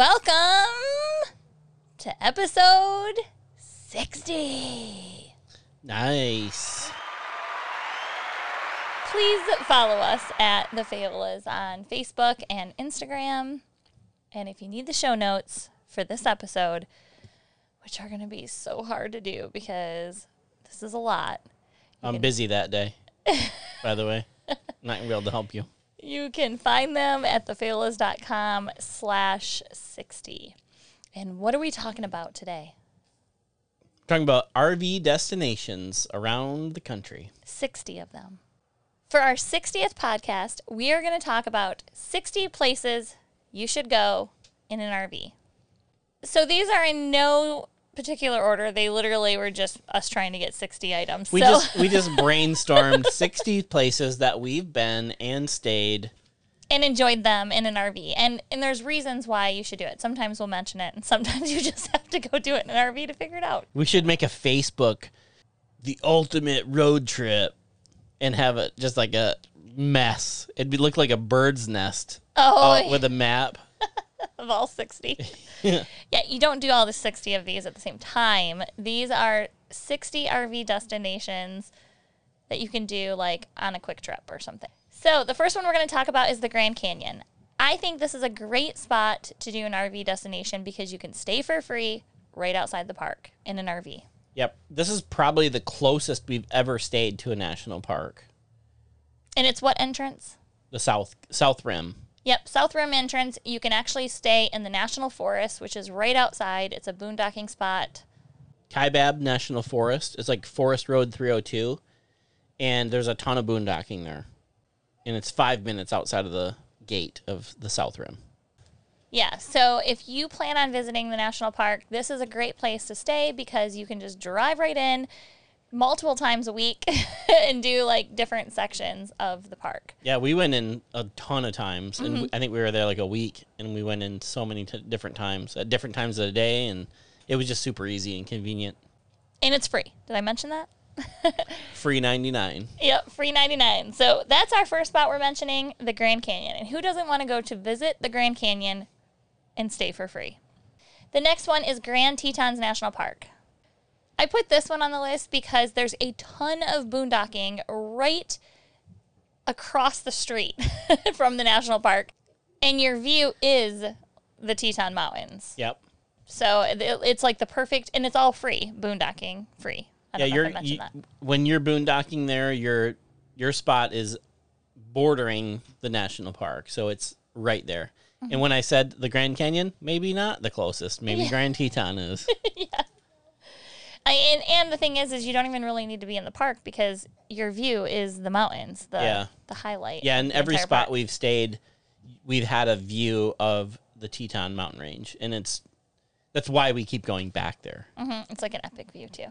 Welcome to episode 60. Nice. Please follow us at The Fabulas on Facebook and Instagram. And if you need the show notes for this episode, which are going to be so hard to do because this is a lot, I'm busy that day, by the way. Not gonna be able to help you. You can find them at thefabulas.com slash 60. And what are we talking about today? Talking about RV destinations around the country. 60 of them. For our 60th podcast, we are going to talk about 60 places you should go in an RV. So these are in no particular order. They literally were just us trying to get 60 items. We so just we just brainstormed 60 places that we've been and stayed. and enjoyed them in an RV. And and there's reasons why you should do it. Sometimes we'll mention it and sometimes you just have to go do it in an RV to figure it out. We should make a Facebook the ultimate road trip and have it just like a mess. It'd be look like a bird's nest Oh, uh, with a map. of all 60. yeah, you don't do all the 60 of these at the same time. These are 60 RV destinations that you can do like on a quick trip or something. So, the first one we're going to talk about is the Grand Canyon. I think this is a great spot to do an RV destination because you can stay for free right outside the park in an RV. Yep. This is probably the closest we've ever stayed to a national park. And it's what entrance? The South South Rim. Yep, South Rim entrance. You can actually stay in the National Forest, which is right outside. It's a boondocking spot. Kaibab National Forest. It's like Forest Road 302. And there's a ton of boondocking there. And it's five minutes outside of the gate of the South Rim. Yeah, so if you plan on visiting the national park, this is a great place to stay because you can just drive right in multiple times a week and do like different sections of the park. Yeah, we went in a ton of times. And we, I think we were there like a week. And we went in so many t- different times, at different times of the day. And it was just super easy and convenient. And it's free. Did I mention that? Free 99. Yep, free 99. So that's our first spot we're mentioning, the Grand Canyon. And who doesn't want to go to visit the Grand Canyon and stay for free? The next one is Grand Tetons National Park. I put this one on the list because there's a ton of boondocking right across the street from the national park, and your view is the Teton Mountains. Yep. So it, it's like the perfect, and it's all free boondocking, free. I Yeah, you're if I mentioned you, that. when you're boondocking there, your your spot is bordering the national park, so it's right there. Mm-hmm. And when I said the Grand Canyon, maybe not the closest. Maybe Grand Teton is. I, and, and the thing is, is you don't even really need to be in the park because your view is the mountains, the Yeah. the highlight. yeah, of and the every entire spot park. we've stayed, we've had a view of the Teton mountain range, and it's that's why we keep going back there. Mhm, It's like an epic view too.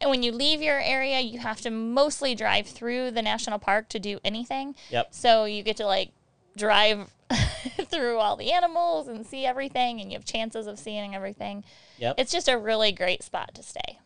And when you leave your area, you have to mostly drive through the national park to do anything. Yep. So you get to like drive through all the animals and see everything, and you have chances of seeing everything. Yep. It's just a really great spot to stay.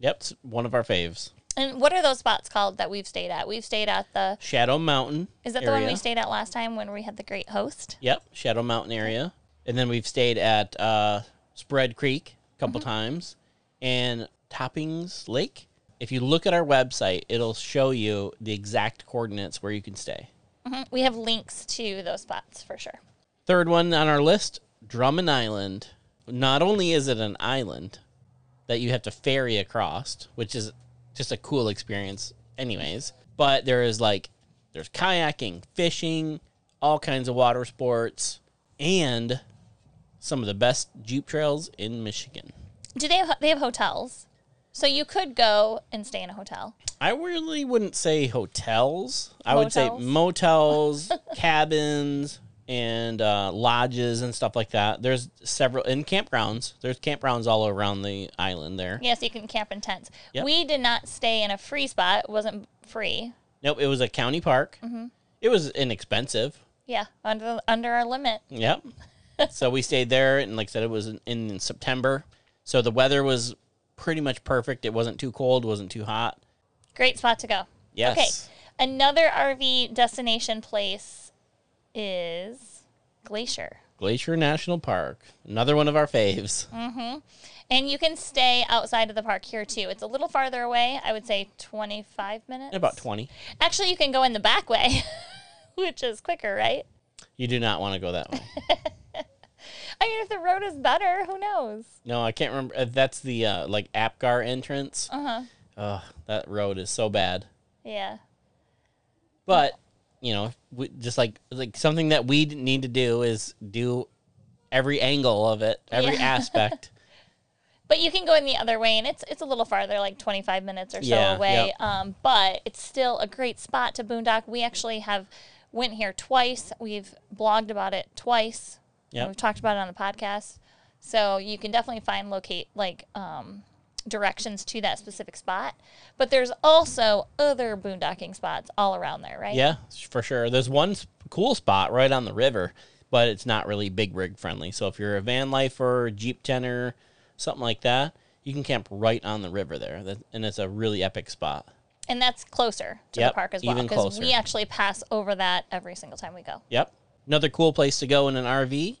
Yep, it's one of our faves. And what are those spots called that we've stayed at? We've stayed at the. Shadow Mountain. Is that the one we stayed at last time when we had the great host? Yep, Shadow Mountain area. And then we've stayed at uh, Spread Creek a couple times and Toppings Lake. If you look at our website, it'll show you the exact coordinates where you can stay. Mhm. We have links to those spots for sure. Third one on our list Drummond Island. Not only is it an island that you have to ferry across, which is just a cool experience, anyways, but there is like, there's kayaking, fishing, all kinds of water sports, and some of the best Jeep trails in Michigan. Do they have, they have hotels? So you could go and stay in a hotel. I really wouldn't say hotels. I would say Motels? motels, cabins, and uh, lodges and stuff like that. There's several in campgrounds. There's campgrounds all around the island there. Yes, you can camp in tents. Yep. We did not stay in a free spot. It wasn't free. Nope, it was a county park. Mm-hmm. It was inexpensive. Yeah, under under our limit. Yep. so we stayed there, and like I said, it was in, in September. So the weather was pretty much perfect. It wasn't too cold, wasn't too hot. Great spot to go. Yes. Okay. Another RV destination place is Glacier. Glacier National Park, another one of our faves. And you can stay outside of the park here too. It's a little farther away. I would say 25 minutes. About 20. Actually, you can go in the back way, which is quicker, right? You do not want to go that way. I mean, if the road is better, who knows? No, I can't remember. uh, That's the uh, like Apgar entrance. Uh huh. Oh, that road is so bad. Yeah. But you know, we, just like like something that we need to do is do every angle of it, every Yeah. aspect. But you can go in the other way, and it's it's a little farther, like 25 minutes or so Yeah, away. yep. Um, but it's still a great spot to boondock. We actually have went here twice. We've blogged about it twice. Yep. We've talked about it on the podcast. So you can definitely find locate like um, directions to that specific spot. But there's also other boondocking spots all around there, right? Yeah, for sure. There's one cool spot right on the river, but it's not really big rig friendly. So if you're a van lifer, Jeep tenor, something like that, you can camp right on the river there, and it's a really epic spot. And that's closer to Yep, the park as well. Because we actually pass over that every single time we go. Yep. Another cool place to go in an RV,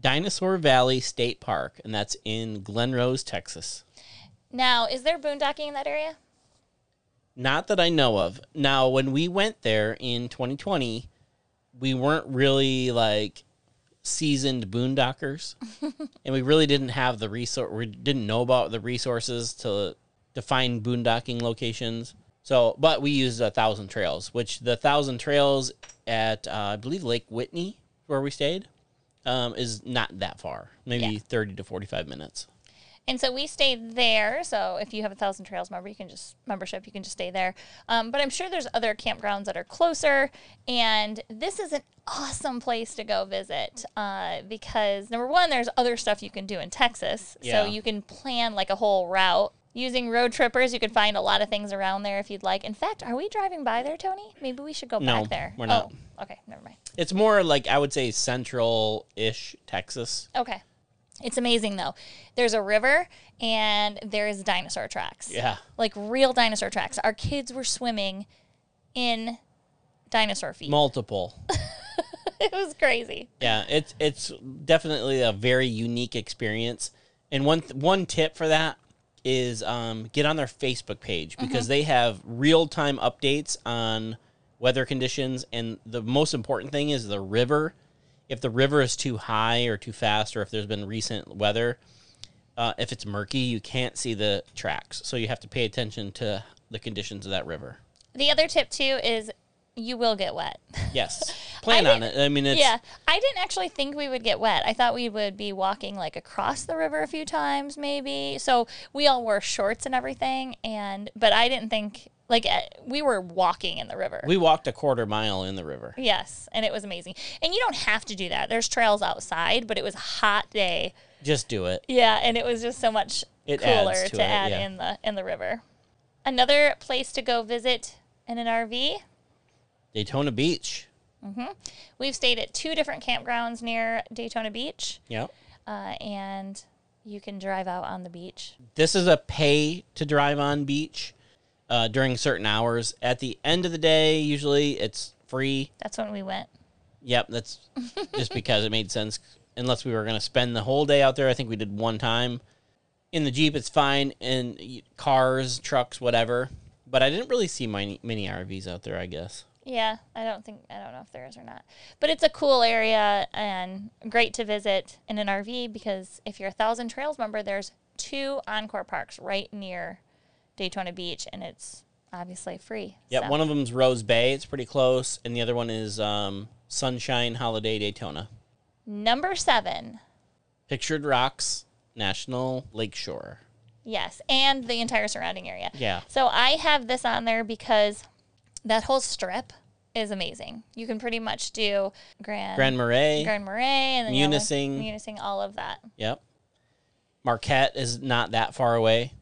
Dinosaur Valley State Park, and that's in Glen Rose, Texas. Now, is there boondocking in that area? Not that I know of. Now, when we went there in 2020, we weren't really like seasoned boondockers, and we really didn't have the resource. We didn't know about the resources to to find boondocking locations. So, but we used a thousand trails, which the thousand trails at uh, I believe Lake Whitney, where we stayed, um, is not that far. Maybe Yeah. 30 to 45 minutes. And so we stayed there. So if you have a Thousand Trails member, you can just membership, you can just stay there. Um, but I'm sure there's other campgrounds that are closer. And this is an awesome place to go visit uh, because number one, there's other stuff you can do in Texas. Yeah. So you can plan like a whole route. Using road trippers, you can find a lot of things around there if you'd like. In fact, are we driving by there, Tony? Maybe we should go No, back there. we're not. Oh, okay, never mind. It's more like I would say central ish Texas. Okay. It's amazing though. There's a river and there's dinosaur tracks. Yeah. Like real dinosaur tracks. Our kids were swimming in dinosaur feet. Multiple. it was crazy. Yeah, it's it's definitely a very unique experience. And one th- one tip for that is um, get on their Facebook page because they have real time updates on weather conditions. And the most important thing is the river. If the river is too high or too fast, or if there's been recent weather, uh, if it's murky, you can't see the tracks. So you have to pay attention to the conditions of that river. The other tip too is you will get wet. Yes, plan on it. I mean, it's yeah, I didn't actually think we would get wet. I thought we would be walking like across the river a few times, maybe. So we all wore shorts and everything, and but I didn't think like eh, we were walking in the river. we walked a quarter mile in the river. Yes, and it was amazing. And you don't have to do that. There's trails outside, but it was a hot day. Just do it. Yeah, and it was just so much It cooler to, to it, add yeah. in the in the river. Another place to go visit in an RV. Daytona Beach. We've stayed at two different campgrounds near Daytona Beach, Yep. uh, and you can drive out on the beach. This is a pay to drive on beach uh, during certain hours. At the end of the day, usually it's free. That's when we went. Yep, that's just because it made sense. Unless we were going to spend the whole day out there, I think we did one time. In the Jeep, it's fine. In cars, trucks, whatever. But I didn't really see many, many RVs out there, I guess. Yeah, I don't think I don't know if there is or not, but it's a cool area and great to visit in an RV because if you're a Thousand Trails member, there's two Encore parks right near Daytona Beach, and it's obviously free. Yep, so. one of them's Rose Bay. It's pretty close. And the other one is um, Sunshine Holiday Daytona. Number seven. Pictured Rocks National Lakeshore. Yes, and the entire surrounding area. Yeah. So I have this on there because that whole strip is amazing. You can pretty much do Grand Grand Marais. Grand Marais and then you have a- Munising. Munising, all of that. Yep. Marquette is not that far away.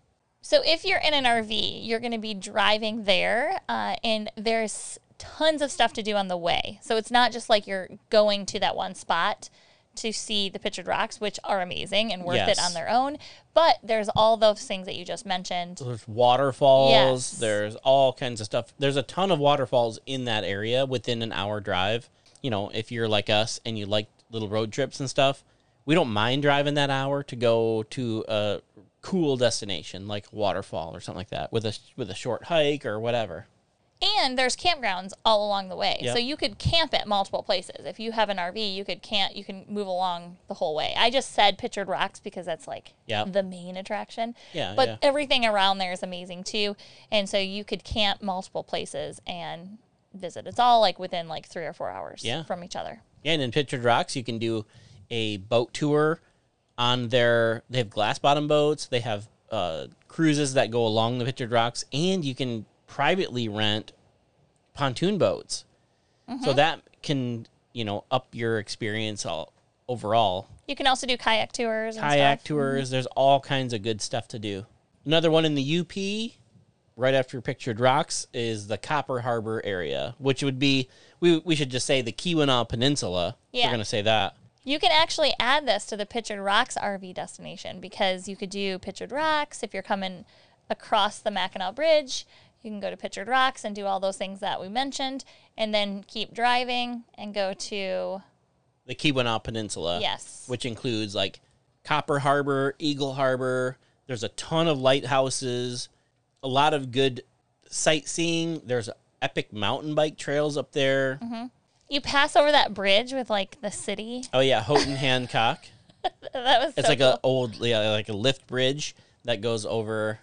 So if you're in an RV, you're going to be driving there, uh, and there's tons of stuff to do on the way. So it's not just like you're going to that one spot to see the pictured rocks, which are amazing and worth it on their own. But there's all those things that you just mentioned. There's waterfalls. Yes. There's all kinds of stuff. There's a ton of waterfalls in that area within an hour drive. You know, if you're like us and you like little road trips and stuff, we don't mind driving that hour to go to a cool destination like waterfall or something like that with a with a short hike or whatever. And there's campgrounds all along the way. Yep. So you could camp at multiple places. If you have an RV, you could camp you can move along the whole way. I just said pictured rocks because that's like Yep. the main attraction. Yeah, But yeah. everything around there is amazing too. And so you could camp multiple places and visit. It's all like within like three or four hours Yeah. from each other. Yeah, and in Pictured Rocks, you can do a boat tour on their. They have glass bottom boats. They have uh, cruises that go along the Pictured Rocks, and you can privately rent pontoon boats. Mm-hmm. So that can you know up your experience all overall. You can also do kayak tours and Kayak tours. There's all kinds of good stuff to do. Another one in the UP, right after Pictured Rocks, is the Copper Harbor area, which would be we we should just say the Keweenaw Peninsula. Yeah. We're gonna say that. You can actually add this to the Pictured Rocks RV destination because you could do Pictured Rocks if you're coming across the Mackinac Bridge. You can go to Pictured Rocks and do all those things that we mentioned, and then keep driving and go to the Keweenaw Peninsula. Yes. Which includes like Copper Harbor, Eagle Harbor. There's a ton of lighthouses, a lot of good sightseeing. There's epic mountain bike trails up there. Mm-hmm. you pass over that bridge with like the city. Oh yeah, Houghton Hancock. That was It's so like cool. a old yeah, like a lift bridge that goes over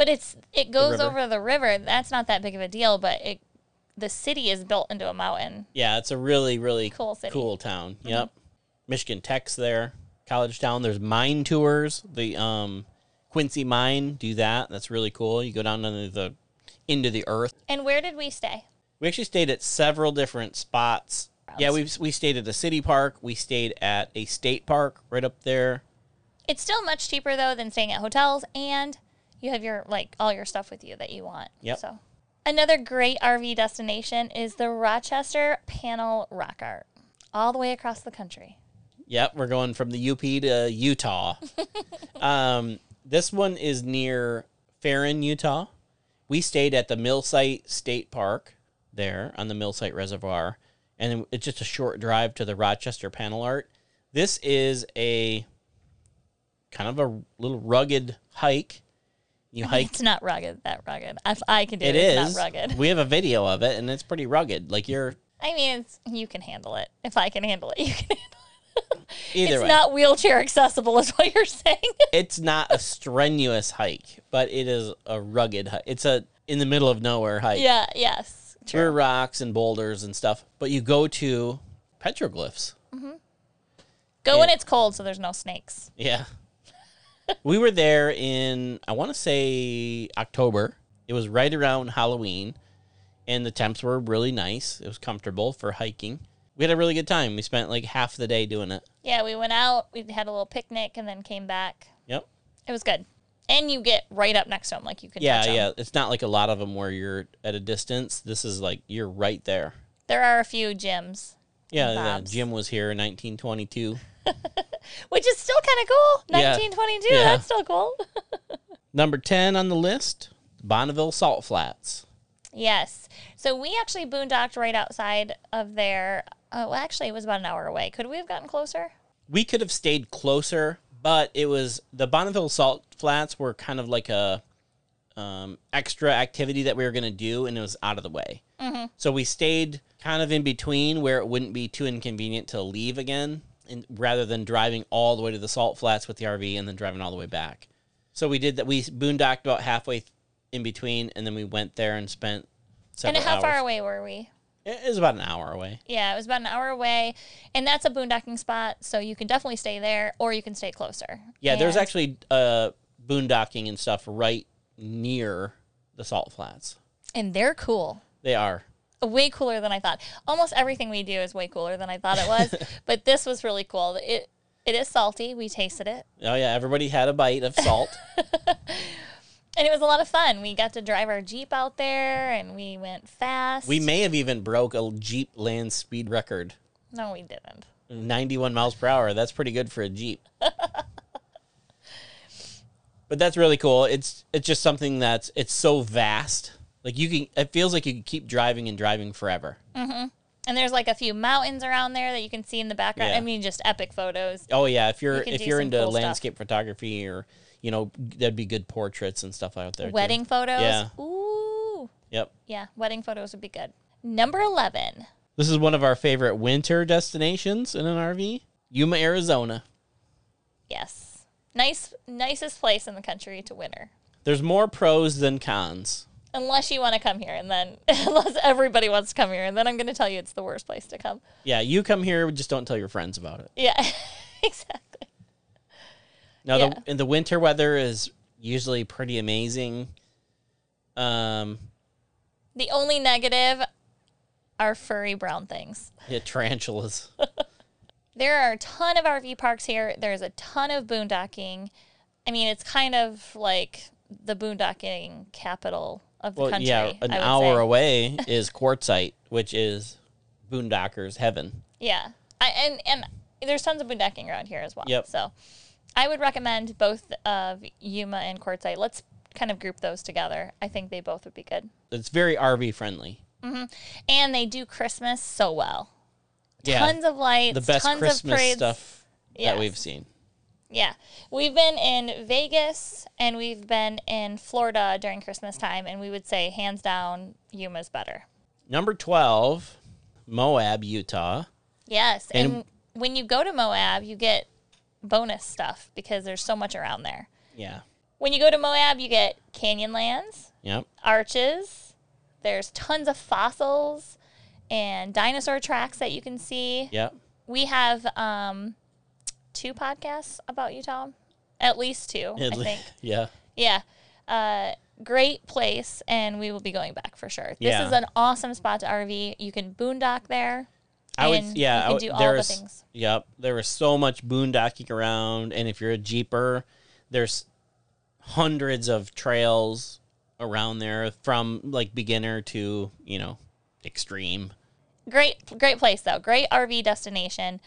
but it's it goes river. over the river. That's not that big of a deal, but it the city is built into a mountain. Yeah, it's a really, really Cool city. cool town. Yep. Michigan Tech's there. College Town. There's mine tours. The um Quincy Mine do that. That's really cool. You go down into the into the earth. And where did we stay? We actually stayed at several different spots. Yeah, we we stayed at the city park. We stayed at a state park right up there. It's still much cheaper though than staying at hotels, and you have your like all your stuff with you that you want. Yep. So, another great RV destination is the Rochester Panel Rock Art, all the way across the country. Yep, we're going from the UP to Utah. um, this one is near Ferron, Utah. We stayed at the Millsite State Park there on the Millsite Reservoir, and it's just a short drive to the Rochester Panel Art. This is a kind of a little rugged hike. You hike. It's not rugged, that rugged. If I can do It it, it's not rugged. We have a video of it, and it's pretty rugged. Like you're I mean, it's you can handle it. If I can handle it, you can handle it. either it's way. not wheelchair accessible, is what you're saying. it's not a strenuous hike, but it is a rugged hike. It's a in the middle of nowhere hike. yeah. Yes. True. rocks and boulders and stuff, but you go to petroglyphs. Mm-hmm. Go when it's cold, so there's no snakes. Yeah. We were there in I want to say October. It was right around Halloween, and the temps were really nice. It was comfortable for hiking. We had a really good time. We spent like half the day doing it. Yeah, we went out. We had a little picnic, and then came back. Yep. It was good. And you get right up next to them, like you can. Yeah, yeah. It's not like a lot of them where you're at a distance. This is like you're right there. There are a few Jims, Yeah. Bob's. Jim was here in 1922. which is still kind of cool. 1922, Yeah. that's still cool. Number 10 on the list, Bonneville Salt Flats. yes. So we actually boondocked right outside of there. Oh, well, actually, it was about an hour away. Could we have gotten closer? We could have stayed closer, but it was the Bonneville Salt Flats were kind of like a um, extra activity that we were going to do, and it was out of the way. So we stayed kind of in between where it wouldn't be too inconvenient to leave again, and rather than driving all the way to the Salt Flats with the RV and then driving all the way back. So we did that. We boondocked about halfway in between, and then we went there and spent several and how hours. far away were we? It was about an hour away. Yeah, it was about an hour away, and that's a boondocking spot, so you can definitely stay there, or you can stay closer. Yeah, there's actually uh, boondocking and stuff right near the salt flats. And they're cool. They are. Way cooler than I thought. Almost everything we do is way cooler than I thought it was. but this was really cool. It it is salty. We tasted it. Oh yeah, everybody had a bite of salt. And it was a lot of fun. We got to drive our Jeep out there and we went fast. we may have even broke a Jeep land speed record. No, we didn't. 91 miles per hour. That's pretty good for a Jeep. but that's really cool. It's it's just something that's it's so vast. Like you can it feels like you can keep driving and driving forever. Mm-hmm. And there's like a few mountains around there that you can see in the background. Yeah. I mean, just epic photos. Oh yeah, if you're You if you're into cool stuff. landscape photography or you know, that'd be good portraits and stuff out there. too. Wedding photos. Yeah. Ooh. Yep. Yeah, wedding photos would be good. Number 11. This is one of our favorite winter destinations in an RV. Yuma, Arizona. Yes. Nice, nicest place in the country to winter. There's more pros than cons. Unless you want to come here, and then unless everybody wants to come here, and then I'm going to tell you it's the worst place to come. Yeah, you come here, just don't tell your friends about it. Yeah, exactly. Now, Yeah. the the winter weather is usually pretty amazing. Um, The only negative are furry brown things. yeah, tarantulas. There are a ton of RV parks here. There's a ton of boondocking. I mean, it's kind of like the boondocking capital of the well, country. yeah, an hour say. away is Quartzsite, which is boondockers heaven. Yeah, I, and and there's tons of boondocking around here as well. Yep. So, I would recommend both of Yuma and Quartzsite. Let's kind of group those together. I think they both would be good. It's very RV friendly. Mm-hmm. And they do Christmas so well. Yeah, Tons of lights. the best Christmas stuff Yes. that we've seen. Yeah. We've been in Vegas and we've been in Florida during Christmas time, and we would say hands down, Yuma's better. Number twelve, Moab, Utah. Yes. And, And- when you go to Moab, you get bonus stuff because there's so much around there. Yeah. When you go to Moab, you get canyonlands, Yep. arches, there's tons of fossils and dinosaur tracks that you can see. Yep. We have um, two podcasts about Utah, at least two, I le- think. Yeah. Yeah. Uh, great place, and we will be going back for sure. This Yeah. is an awesome spot to RV. You can boondock there. I would, yeah, I would- do all the was- things. Yep, there was so much boondocking around, and if you're a jeeper, there's hundreds of trails around there from like beginner to you know extreme. Great, great place though. Great RV destination.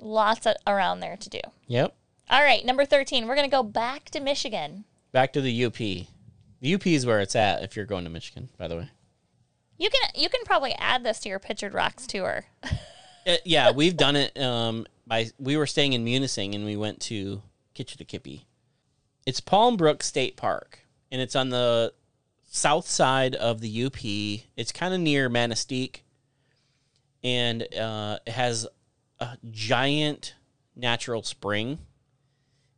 Lots of, around there to do. Yep. All right, number thirteen. We're gonna go back to Michigan. Back to the UP. The UP is where it's at if you're going to Michigan. By the way. You can you can probably add this to your Pictured Rocks tour. Uh, yeah, we've done it. Um, by we were staying in Munising and we went to Kitchitikipi. It's Palms Book State Park, and it's on the south side of the UP. It's kind of near Manistee, and uh, it has a giant natural spring,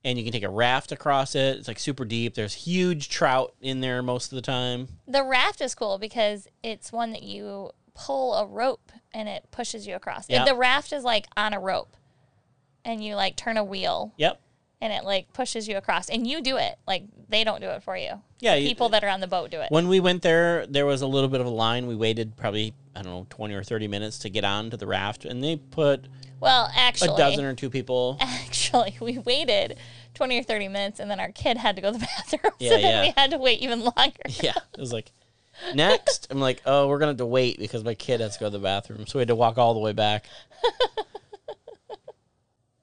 and you can take a raft across it. It's like super deep. There's huge trout in there most of the time. The raft is cool because it's one that you pull a rope and it pushes you across. Yeah. The raft is like on a rope, and you like turn a wheel Yep. and it like pushes you across, and you do it. Like they don't do it for you. Yeah. The you- people that are on the boat do it. When we went there, there was a little bit of a line. We waited probably, I don't know, 20 or 30 minutes to get onto the raft, and they put Well, actually, a dozen or two people. actually, we waited twenty or thirty minutes, and then our kid had to go to the bathroom, Yeah, so then yeah. we had to wait even longer. Yeah. It was like, next. I'm like, oh, we're going to have to wait because my kid has to go to the bathroom. So we had to walk all the way back.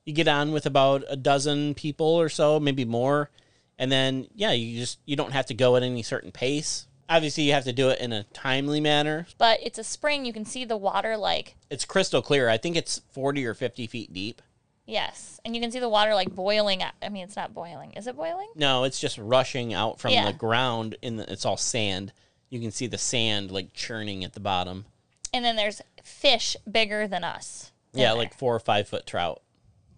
you get on with about a dozen people or so, maybe more. And then, yeah, you just, you don't have to go at any certain pace. Obviously, you have to do it in a timely manner. But it's a spring; you can see the water like It's crystal clear. I think it's 40 or 50 feet deep. yes, and you can see the water like boiling. out- I mean, it's not boiling. Is it boiling? No, it's just rushing out from Yeah. the ground. In the, it's all sand. You can see the sand like churning at the bottom. And then there's fish bigger than us. Yeah, there. like four or five foot trout.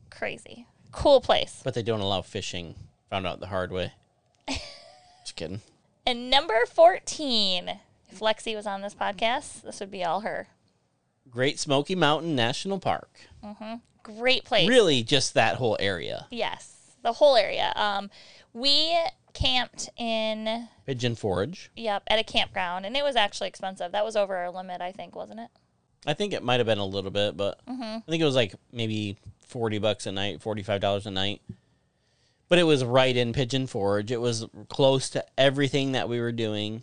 crazy, cool place. But they don't allow fishing. Found out the hard way. Just kidding. And number fourteen. If Lexi was on this podcast, this would be all her. Great Smoky Mountain National Park. Mm-hmm. Great place. Really, just that whole area. Yes. the whole area. Um, we camped in Pigeon Forge. yep at a campground, and it was actually expensive. That was over our limit, I think, wasn't it? I think it might have been a little bit, but I think it was like maybe forty bucks a night, forty five dollars a night. But it was right in Pigeon Forge. It was close to everything that we were doing.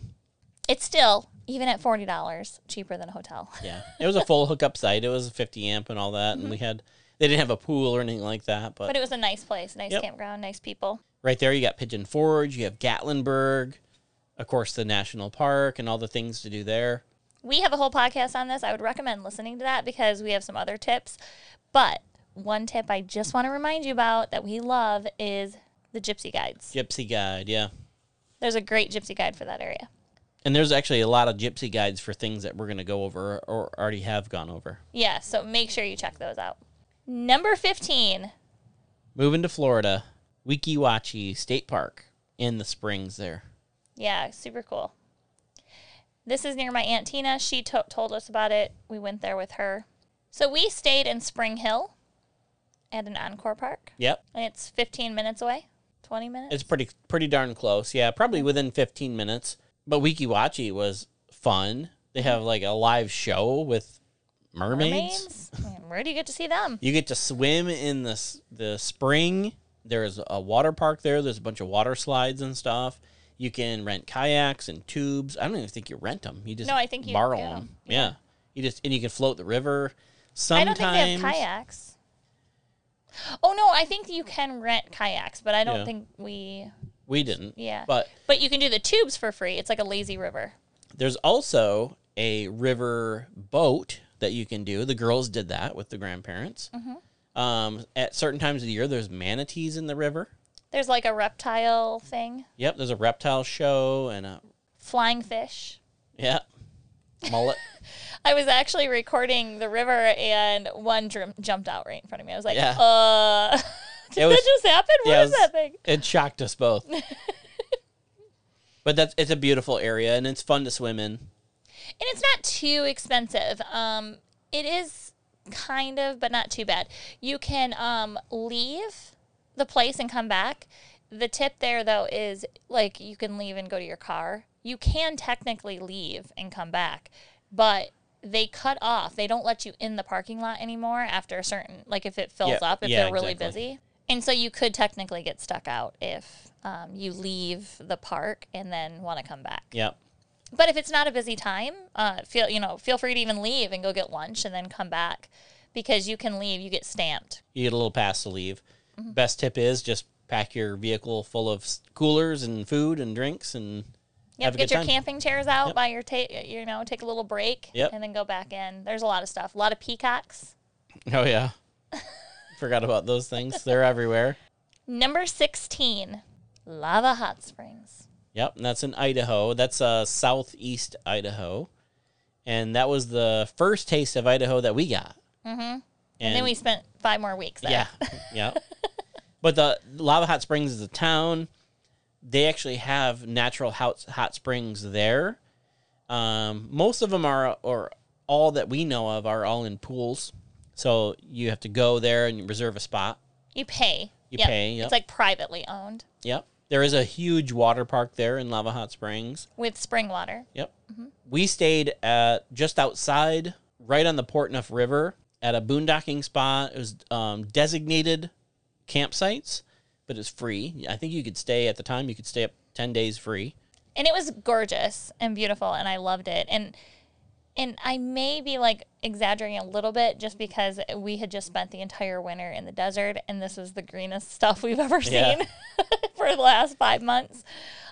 It's still even at forty dollars cheaper than a hotel. Yeah, it was a full hookup site. It was a fifty amp and all that, and we mm-hmm. had they didn't have a pool or anything like that, but, But it was a nice place, nice Yep. campground, nice people. right there you got Pigeon Forge, you have Gatlinburg, of course the national park and all the things to do there. We have a whole podcast on this. I would recommend listening to that because we have some other tips. But one tip I just want to remind you about that we love is the gypsy guides. Gypsy Guide, yeah. There's a great gypsy guide for that area. And there's actually a lot of gypsy guides for things that we're going to go over or already have gone over. Yeah, so make sure you check those out. Number 15. Moving to Florida, Weeki Wachee State Park in the Springs there. Yeah, super cool. This is near my Aunt Tina. She to- told us about it. We went there with her. So we stayed in Spring Hill at an Encore Park. Yep. And it's 15 minutes away, 20 minutes. It's pretty pretty darn close. Yeah, probably within 15 minutes. But Weeki Wachee was fun. They have mm-hmm. like a live show with mermaids. Mermaids? Where do you get to see them? You get to swim in the the spring. There's a water park there. There's a bunch of water slides and stuff. You can rent kayaks and tubes. I don't even think you rent them. You just No, I think you borrow them. 'em. Yeah. You just and you can float the river. I Sometimes don't think they have kayaks. Oh no, I think you can rent kayaks, but I don't Yeah. think we. we didn't. Yeah, But but you can do the tubes for free. It's like a lazy river. There's also a river boat that you can do. The girls did that with the grandparents. Mm-hmm. Um, at certain times of the year, there's manatees in the river. There's like a reptile thing, Yep, there's a reptile show and a flying fish. yeah mullet. I was actually recording the river, and one dr- jumped out right in front of me. I was like, Yeah. "Uh, did It was- that just happen? What yeah, is it was- that thing?" It shocked us both. but that's it's a beautiful area and it's fun to swim in. and it's not too expensive. Um, it is kind of, but not too bad. You can um, leave the place and come back. The tip there, though, is like you can leave and go to your car. You can technically leave and come back, but they cut off. They don't let you in the parking lot anymore after a certain, like if it fills Yeah, up, if yeah, they're really exactly. busy. And so you could technically get stuck out if um, you leave the park and then want to come back. Yep. But if it's not a busy time, uh, feel you know feel free to even leave and go get lunch and then come back because you can leave. You get stamped. You get a little pass to leave. Mm-hmm. Best tip is just pack your vehicle full of coolers and food and drinks and Yep, get your time. camping chairs out Yep. by your ta- you know take a little break Yep. and then go back in. There's a lot of stuff. A lot of peacocks. Oh yeah. Forgot about those things. They're everywhere. Number sixteen, Lava Hot Springs. Yep, and that's in Idaho. That's uh southeast Idaho. And that was the first taste of Idaho that we got. Mm-hmm. And, And, then we spent five more weeks there. Yeah. yeah. But the Lava Hot Springs is a town. They actually have natural hot, hot springs there. Um, most of them are, or all that we know of, are all in pools. So you have to go there and reserve a spot. You pay. You Yep. pay, yep. It's like privately owned Yep. There is a huge water park there in Lava Hot Springs. with spring water. Yep. We stayed at just outside, right on the Portneuf River, at a boondocking spot. It was um, designated campsites, but it's free. I think you could stay at the time. You could stay up ten days free. and it was gorgeous and beautiful and i loved it and and i may be like exaggerating a little bit just because we had just spent the entire winter in the desert and this was the greenest stuff we've ever Yeah. seen for the last five months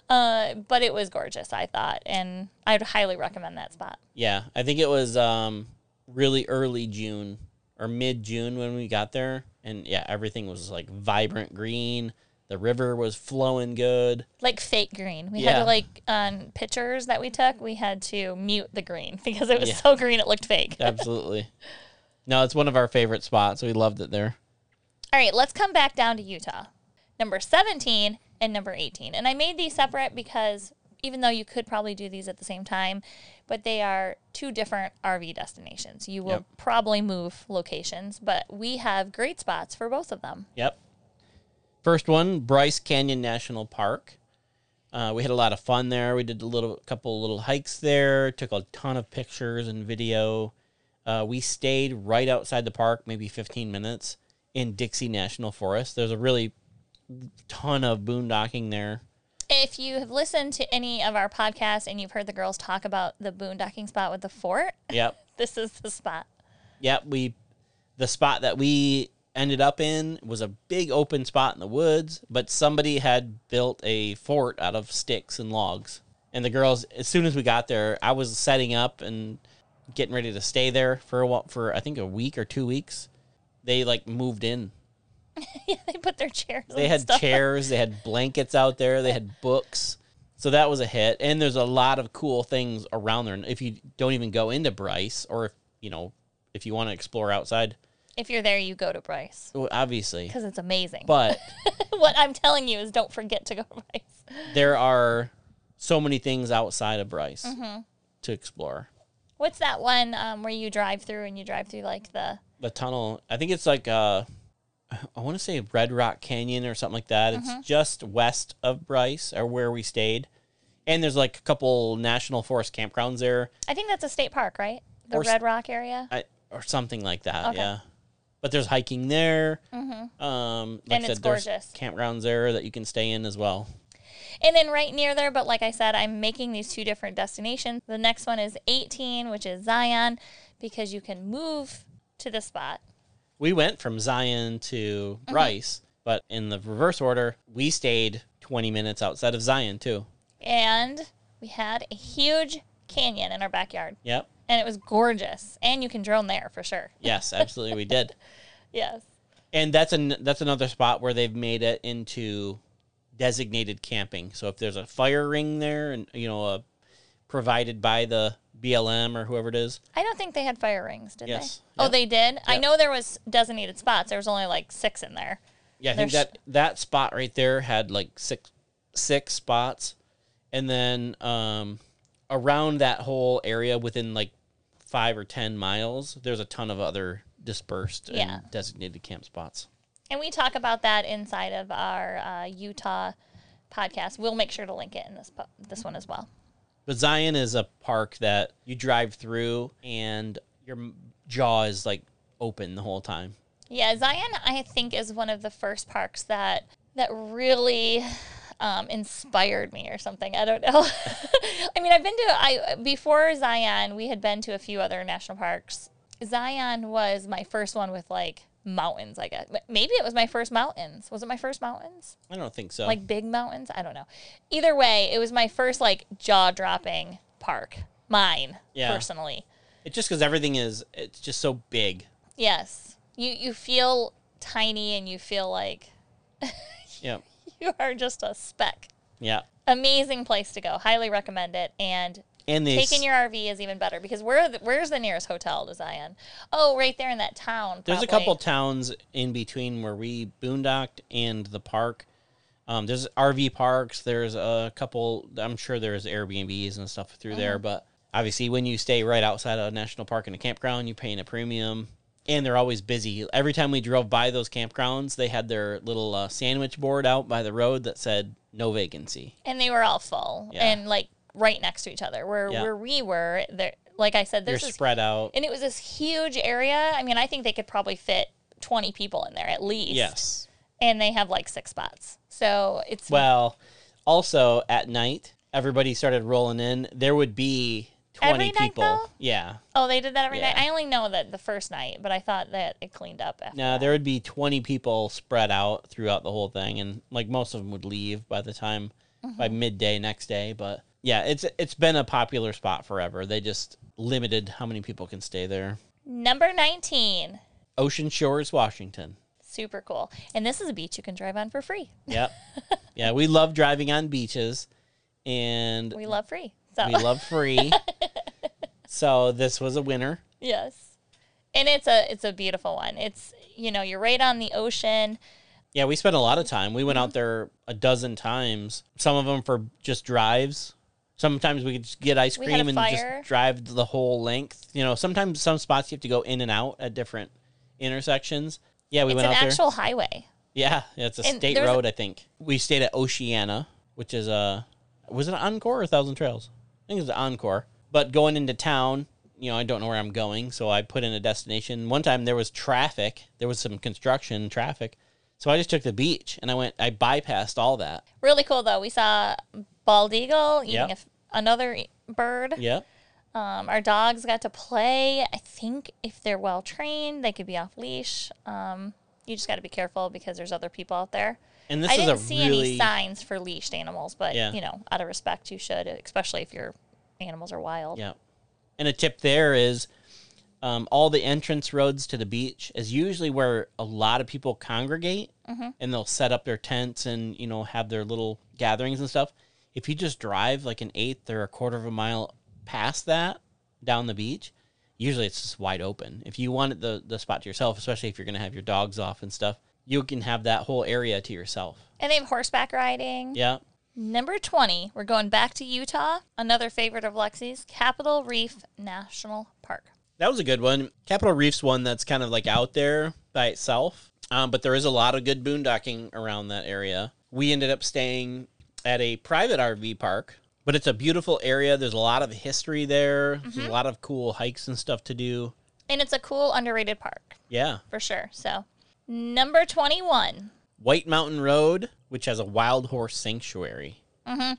uh, but it was gorgeous i thought and i'd highly recommend that spot Yeah, I think it was um, really early June or mid June when we got there, and yeah, everything was like vibrant green. The river was flowing good. like fake green we had to like on pictures that we took we had to mute the green because it was Yeah. so green it looked fake Absolutely. no, it's one of our favorite spots. We loved it there. All right, let's come back down to Utah. Number 17 and number 18. And I made these separate because even though you could probably do these at the same time, but they are two different RV destinations. You will Yep. probably move locations, but we have great spots for both of them. Yep. First one, Bryce Canyon National Park. Uh, we had a lot of fun there. We did a little, couple little hikes there. Took a ton of pictures and video. Uh, we stayed right outside the park, maybe 15 minutes in Dixie National Forest. There's a really ton of boondocking there. If you have listened to any of our podcasts and you've heard the girls talk about the boondocking spot with the fort, Yep, this is the spot. yep. We, the spot that we ended up in was a big open spot in the woods, but somebody had built a fort out of sticks and logs. And the girls, as soon as we got there, I was setting up and getting ready to stay there for a while, for I think a week or two weeks. They like moved in. yeah, they put their chairs. They had stuff. chairs, they had blankets out there, they had books. So that was a hit. And there's a lot of cool things around there. And if you don't even go into Bryce, or if you know, if you want to explore outside, If you're there, you go to Bryce well, obviously. because it's amazing. But what I'm telling you is, don't forget to go to Bryce. there are so many things outside of Bryce Mm-hmm. to explore. What's that one um, where you drive through and you drive through like the? The tunnel, I think it's like uh I want to say Red Rock Canyon or something like that. Mm-hmm. It's just west of Bryce or where we stayed. And there's like a couple national forest campgrounds there. I think that's a state park, right? The Or Red Rock area. I, or something like that. Okay. Yeah, but there's hiking there. Um, like And I it's said, there's gorgeous. campgrounds there that you can stay in as well. And then right near there, but like I said, I'm making these two different destinations. The next one is 18, which is Zion, because you can move to the spot. We went from Zion to Mm-hmm. Bryce, but in the reverse order, we stayed 20 minutes outside of Zion too. And we had a huge canyon in our backyard. Yep. And it was gorgeous. And you can drone there for sure. Yes, absolutely, we did. Yes. And that's an that's another spot where they've made it into designated camping. So if there's a fire ring there, and you know, a, provided by the BLM or whoever it is, I don't think they had fire rings, did Yes. they? Oh, they did? I know there was designated spots. There was only like six in there. Yeah, I think that that spot right there had like six six spots, and then um, around that whole area within like five or ten miles, there's a ton of other dispersed Yeah. and designated camp spots. And we talk about that inside of our uh, Utah podcast. We'll make sure to link it in this po- this one as well. But Zion is a park that you drive through and your jaw is like open the whole time. Yeah, Zion, I think, is one of the first parks that that really um, inspired me or something. I don't know. I mean, I've been to I before Zion, we had been to a few other national parks. Zion was my first one with like mountains. I guess maybe it was my first mountains. Was it my first mountains? I don't think so. Like big mountains? I don't know. Either way, it was my first like jaw dropping park. Mine Yeah. personally. it's just because everything is it's just so big. Yes. You you feel tiny and you feel like Yeah, you are just a speck. yeah. Amazing place to go. Highly recommend it. And And they taking your RV is even better because where the, where's the nearest hotel to Zion? Oh, right there in that town. There's a couple towns in between where we boondocked and the park. Um, there's RV parks. There's a couple. I'm sure there's Airbnbs and stuff through there. Mm-hmm. But obviously, when you stay right outside of a national park and a campground, you're paying a premium, and they're always busy. Every time we drove by those campgrounds, they had their little uh, sandwich board out by the road that said "No vacancy." and they were all full Yeah. and like right next to each other. Where Yeah. where we were, there, like I said, You're is spread out. and it was this huge area. I mean, I think they could probably fit 20 people in there at least. Yes. And they have like six spots. So it's Well, also at night, everybody started rolling in. There would be 20 Every people. though? Yeah. Oh, they did that every Yeah. night. I only know that the first night, but I thought that it cleaned up after. No, that. there would be 20 people spread out throughout the whole thing and like most of them would leave by the time by Mm-hmm. midday next day, but yeah, it's it's been a popular spot forever. They just limited how many people can stay there. Number 19. Ocean Shores, Washington. Super cool. And this is a beach you can drive on for free. Yep. yeah, we love driving on beaches and We love free. So we love free. so this was a winner. yes. And it's a it's a beautiful one. It's you know, you're right on the ocean. Yeah, we spent a lot of mm-hmm. time. We went out there a dozen times. Some of them for just drives. Sometimes we could just get ice We had a cream and fire. just drive the whole length. You know, sometimes some spots you have to go in and out at different intersections. Yeah, we it's went an out actual highway. Yeah, yeah, it's a And state there's road, I think. We stayed at Oceana, which is a was it Encore or Thousand Trails? I think it was Encore. But going into town, you know, I don't know where I'm going, so I put in a destination. One time there was traffic, there was some construction traffic, so I just took the beach and I went. I bypassed all that. Really cool though. We saw bald eagle eating Yep. a f another bird. Yep. Um, our dogs got to play. I think if they're well trained, they could be off leash. Um, you just got to be careful because there's other people out there. And this I is didn't a see really any signs for leashed animals, but Yeah. you know, out of respect, you should, especially if your animals are wild. Yeah. And a tip there is um, all the entrance roads to the beach is usually where a lot of people congregate and they'll set up their tents and, you know, have their little gatherings and stuff. If you just drive like an eighth or a quarter of a mile past that down the beach, usually it's just wide open. If you wanted the, the spot to yourself, especially if you're going to have your dogs off and stuff, you can have that whole area to yourself. And they have horseback riding. Yeah. Number 20, we're going back to Utah. Another favorite of Lexi's, Capitol Reef National Park. That was a good one. Capitol Reef's one that's kind of like out there by itself, um, but there is a lot of good boondocking around that area. We ended up staying at a private RV park, but it's a beautiful area. There's a lot of history there. There's a mm-hmm. lot of cool hikes and stuff to do. And it's a cool, underrated park Yeah. for sure. So, number 21, White Mountain Road, which has a wild horse sanctuary. Mm-hmm.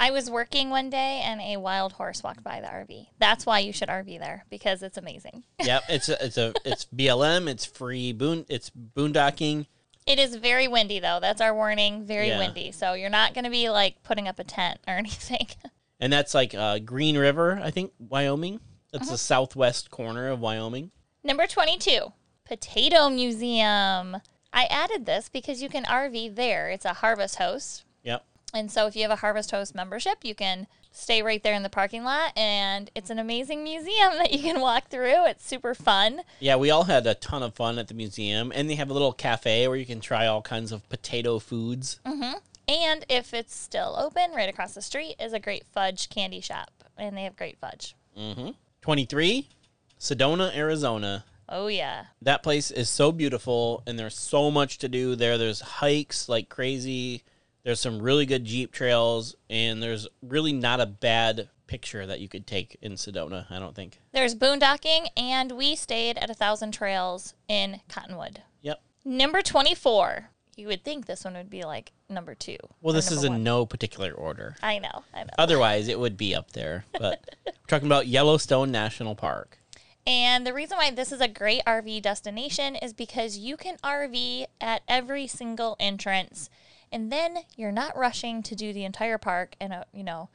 I was working one day and a wild horse walked by the RV. That's why you should RV there because it's amazing. yep, it's a, it's a it's BLM. It's free boon. It's boondocking. It is very windy though. That's our warning. Very Yeah. windy. So you're not going to be like putting up a tent or anything. and that's like uh, Green River, I think, Wyoming. That's the southwest corner of Wyoming. Number 22, Potato Museum. I added this because you can RV there. It's a harvest host. Yep. And so if you have a Harvest Host membership, you can stay right there in the parking lot and it's an amazing museum that you can walk through. It's super fun. Yeah, we all had a ton of fun at the museum, and they have a little cafe where you can try all kinds of potato foods. Mm-hmm. And if it's still open, right across the street is a great fudge candy shop and they have great fudge. Mm-hmm. Twenty-three, Sedona, Arizona. Oh yeah. That place is so beautiful, and there's so much to do there. There's hikes like crazy. There's some really good jeep trails, and there's really not a bad picture that you could take in Sedona. I don't think. There's boondocking and we stayed at a thousand trails in Cottonwood. Yep. Number 24. You would think this one would be like number two. Well, this is in one. no particular order. I know, I know. Otherwise, it would be up there. But we're talking about Yellowstone National Park. And the reason why this is a great RV destination is because you can RV at every single entrance, and then you're not rushing to do the entire park in a you know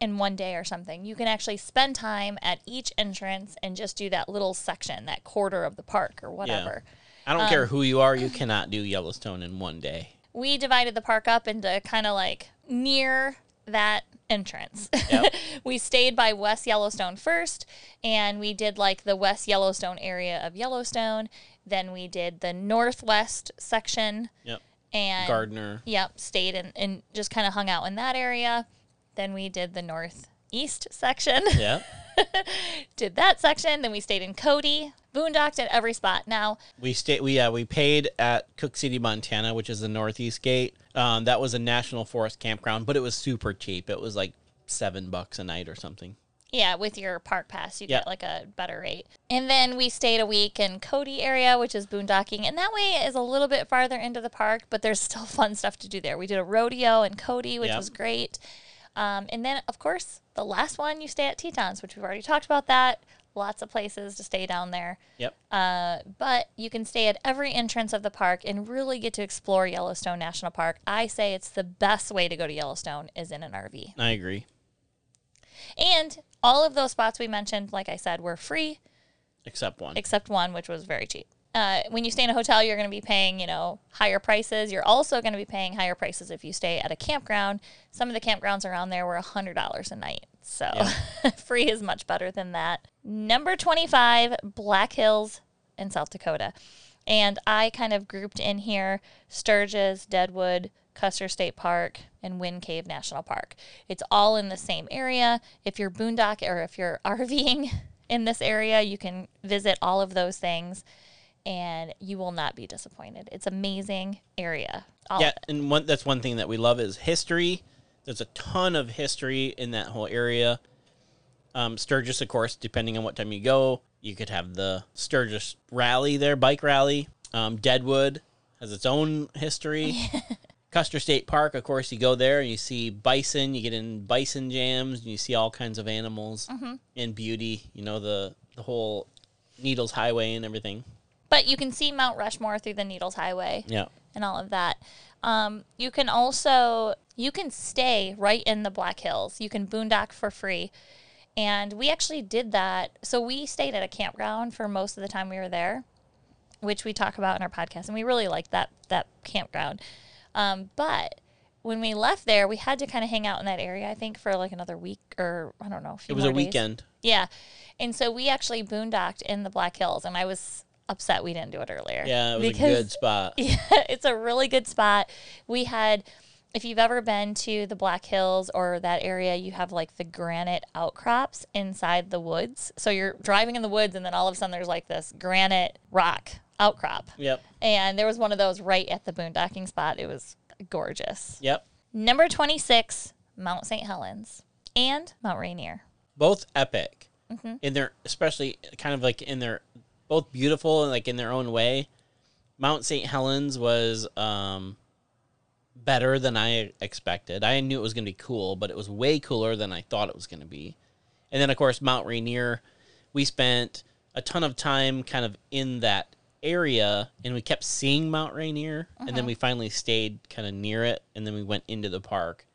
in one day or something. You can actually spend time at each entrance and just do that little section, that quarter of the park or whatever. I don't Um, care who you are, you cannot do Yellowstone in one day. We divided the park up into kind of like near that entrance. Yep. we stayed by West Yellowstone first, and we did like the West Yellowstone area of Yellowstone. Then we did the Northwest section, Yep. And Gardiner. Yep, stayed and, and just kind of hung out in that area. Then we did the Northeast section, Yeah. did that section. Then we stayed in Cody, boondocked at every spot. Now, We stayed. We yeah. We paid at Cooke City, Montana, which is the Northeast Gate. Um, that was a national forest campground, but it was super cheap. It was like seven bucks a night or something. Yeah, with your park pass, you Yeah. get like a better rate. And then we stayed a week in Cody area, which is boondocking, and that way is a little bit farther into the park, but there's still fun stuff to do there. We did a rodeo in Cody, which was great. Um, and then, of course, the last one you stay at Tetons, which we've already talked about that. Lots of places to stay down there. Yep. Uh, but you can stay at every entrance of the park and really get to explore Yellowstone National Park. I say it's the best way to go to Yellowstone is in an RV. I agree. And all of those spots we mentioned, like I said, were free Except one. except one, which was very cheap. Uh, when you stay in a hotel, you're going to be paying, you know, higher prices. You're also going to be paying higher prices if you stay at a campground. Some of the campgrounds around there were $100 a night. So free is much better than that. Number 25, Black Hills in South Dakota. And I kind of grouped in here Sturgis, Deadwood, Custer State Park, and Wind Cave National Park. It's all in the same area. If you're boondock or if you're RVing in this area, you can visit all of those things. and you will not be disappointed. It's amazing area. Yeah, and one that's one thing that we love is history. There's a ton of history in that whole area. Um, Sturgis, of course, depending on what time you go, you could have the Sturgis rally there, bike rally. Um, Deadwood has its own history. Custer State Park, of course, you go there and you see bison. You get in bison jams and you see all kinds of animals and beauty. You know the the whole Needles Highway and everything. But you can see Mount Rushmore through the Needles Highway. Yeah, and all of that. Um, you can also you can stay right in the Black Hills. You can boondock for free, and we actually did that. So we stayed at a campground for most of the time we were there, which we talk about in our podcast, and we really liked that that campground. Um, but when we left there, we had to kind of hang out in that area. I think for like another week or I don't know. A few it was a days. weekend. Yeah, and so we actually boondocked in the Black Hills, and I was upset we didn't do it earlier. Yeah, it was because- a good spot. yeah, it's a really good spot. We had, if you've ever been to the Black Hills or that area, you have like the granite outcrops inside the woods. So you're driving in the woods, and then all of a sudden there's like this granite rock outcrop. Yep. And there was one of those right at the boondocking spot. It was gorgeous. Yep. Number 26, Mount St. Helens and Mount Rainier. both epic Mm-hmm. in their especially kind of like in their both beautiful and like in their own way mount st helens was um better than i expected i knew it was going to be cool but it was way cooler than i thought it was going to be and then of course mount rainier we spent a ton of time kind of in that area and we kept seeing mount rainier and then we finally stayed kind of near it and then we went into the park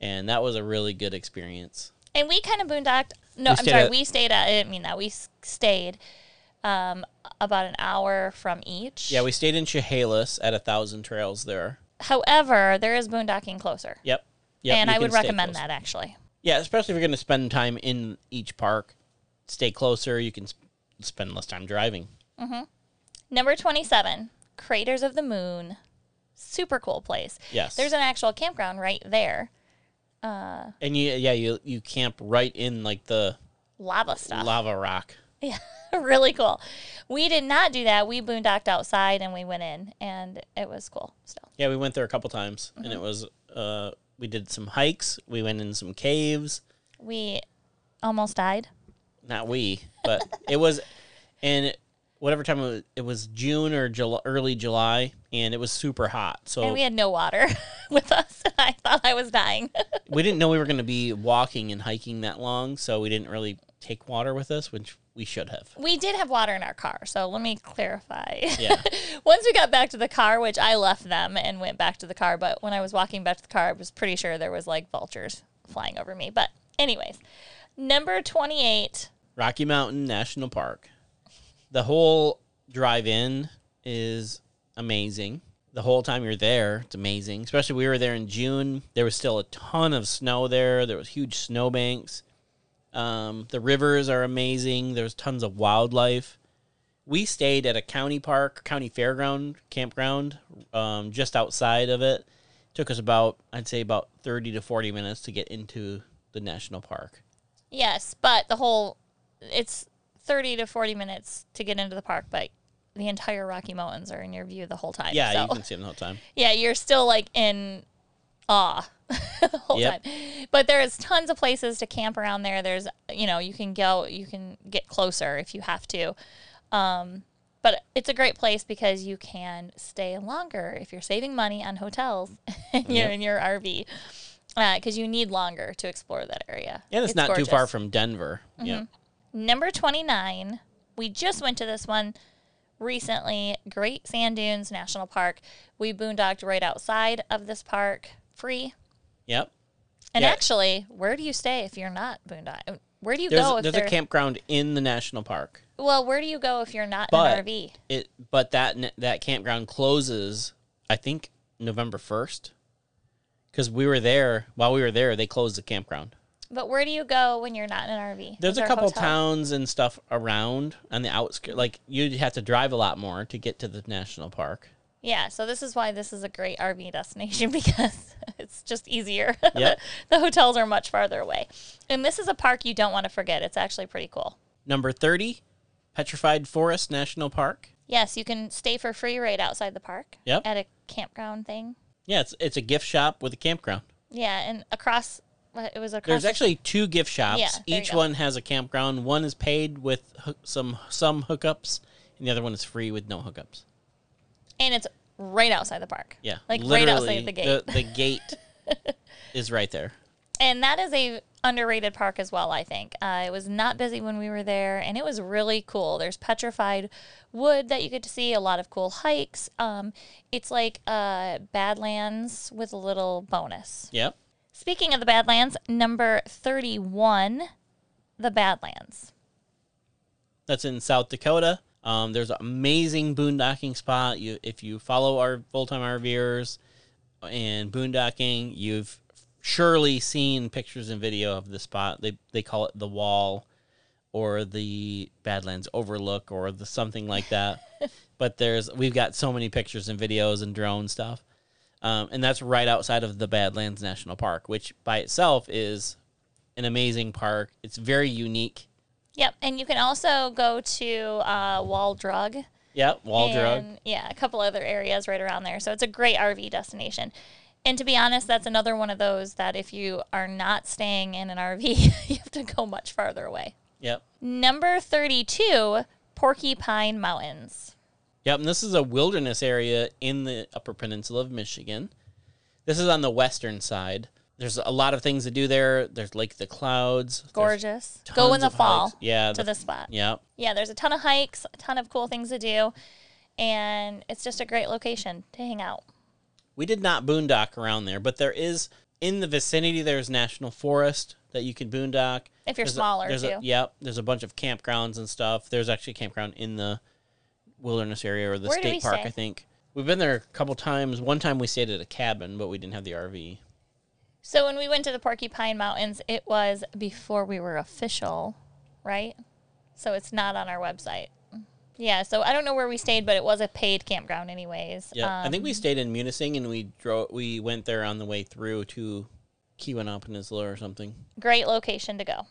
and that was a really good experience And we kind of boondocked. No, I'm sorry. at- we stayed at, I didn't mean that. We stayed um, about an hour from each. Yeah, we stayed in Chehalis at a thousand trails there. However, there is boondocking closer. Yep. Yep. and I would recommend close. that actually. Yeah, especially if you're going to spend time in each park, stay closer. You can s- spend less time driving. Number 27, Craters of the Moon. Super cool place. Yes. There's an actual campground right there. Uh, And you, yeah, you you camp right in like the Lava stuff. lava rock. Yeah, really cool. We did not do that. We boondocked outside and we went in, and it was cool still. Yeah, we went there a couple times, and Mm-hmm. it was uh, we did some hikes. We went in some caves. We almost died. Not we, but it was, and whatever time it was, it was June or July, early July, and it was super hot. So And we had no water with us. And I thought I was dying. we didn't know we were going to be walking and hiking that long, so we didn't really take water with us, which we should have. we did have water in our car. So let me clarify. Yeah. Once we got back to the car, which I left them and went back to the car, but when I was walking back to the car, I was pretty sure there was like vultures flying over me. But, anyways, number 28. Rocky Mountain National Park. The whole drive in is amazing. The whole time you're there, it's amazing. Especially we were there in June. There was still a ton of snow there. There was huge snowbanks. Um, the rivers are amazing. There's tons of wildlife. We stayed at a county park, county fairground campground, um, just outside of it. Took us about, I'd say, about thirty to forty minutes to get into the national park. Yes, but the whole, it's 30 to 40 minutes to get into the park, but the entire Rocky Mountains are in your view the whole time. Yeah, so. you can see them the whole time. yeah, you're still like in awe the whole Yep. time. But there's tons of places to camp around there. There's, you know, you can go, you can get closer if you have to. Um, but it's a great place because you can stay longer if you're saving money on hotels and you're Yep. in your RV. Because you need longer to explore that area. And it's, not too far from Denver. Yeah. Number 29, we just went to this one recently Great Sand Dunes National Park. We boondocked right outside of this park, free. Yep. And Yeah. actually, where do you stay if you're not boondock? Uh, where do you There's, go if there's there- a campground in the national park. Well, where do you go if you're not But- in an RV? It but that that campground closes I think November 1st. Cuz we were there while we were there they closed the campground. But where do you go when you're not in an RV? There's a couple hotel? towns and stuff around on the outskirts like you'd have to drive a lot more to get to the national park. Yeah, so this is why this is a great RV destination because it's just easier. Yep. the hotels are much farther away. And this is a park you don't want to forget. It's actually pretty cool. Number 30, Petrified Forest National Park. Yes, you can stay for free right outside the park. Yep. At a campground thing. Yeah, it's it's a gift shop with a campground. Yeah, and across it was across. There's actually two gift shops. Yeah, Each one has a campground. One is paid with some some hookups, and the other one is free with no hookups. and it's right outside the park. Yeah, like right outside the gate. The, the gate is right there. and that is a underrated park as well. I think uh, it was not busy when we were there, and it was really cool. There's petrified wood that you get to see. A lot of cool hikes. Um, it's like uh, Badlands with a little bonus. Yep. Speaking of the Badlands, number thirty-one, the Badlands. That's in South Dakota. Um, there's an amazing boondocking spot. You, if you follow our full time RVers and boondocking, you've surely seen pictures and video of the spot. They they call it the Wall, or the Badlands Overlook, or the something like that. but there's we've got so many pictures and videos and drone stuff, um, and that's right outside of the Badlands National Park, which by itself is an amazing park. It's very unique. Yep, and you can also go to uh, Wall Drug. Yep, Wall Drug. Yeah, a couple other areas right around there. So it's a great RV destination. And to be honest, that's another one of those that if you are not staying in an RV, you have to go much farther away. Yep. Number 32, Porcupine Mountains. Yep, and this is a wilderness area in the Upper Peninsula of Michigan. This is on the western side. There's a lot of things to do there. There's Lake the Clouds. Gorgeous. Go in the fall hikes. Yeah. to the- this spot. Yep. Yeah, there's a ton of hikes, a ton of cool things to do, and it's just a great location to hang out. We did not boondock around there, but there is in the vicinity. There's national forest that you can boondock. If you're There's a- smaller, there's too. A, yep. There's a bunch of campgrounds and stuff. There's actually a campground in the wilderness area or the Where state park. stay? I think we've been there a couple times. One time we stayed at a cabin, but we didn't have the RV. So when we went to the Porcupine Mountains, it was before we were official, right? So it's not on our website. Yeah, so I don't know where we stayed, but it was a paid campground, anyways. Yeah, I think we Um, stayed in Munising and we drove. We went there on the way through to Keweenaw Peninsula or something. great location to go.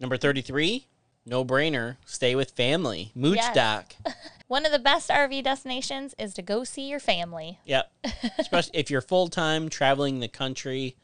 Number thirty-three, no brainer. Stay with family. Mooch Yes. Dock. One of the best RV destinations is to go see your family. Yep. Especially if you're full time traveling the country.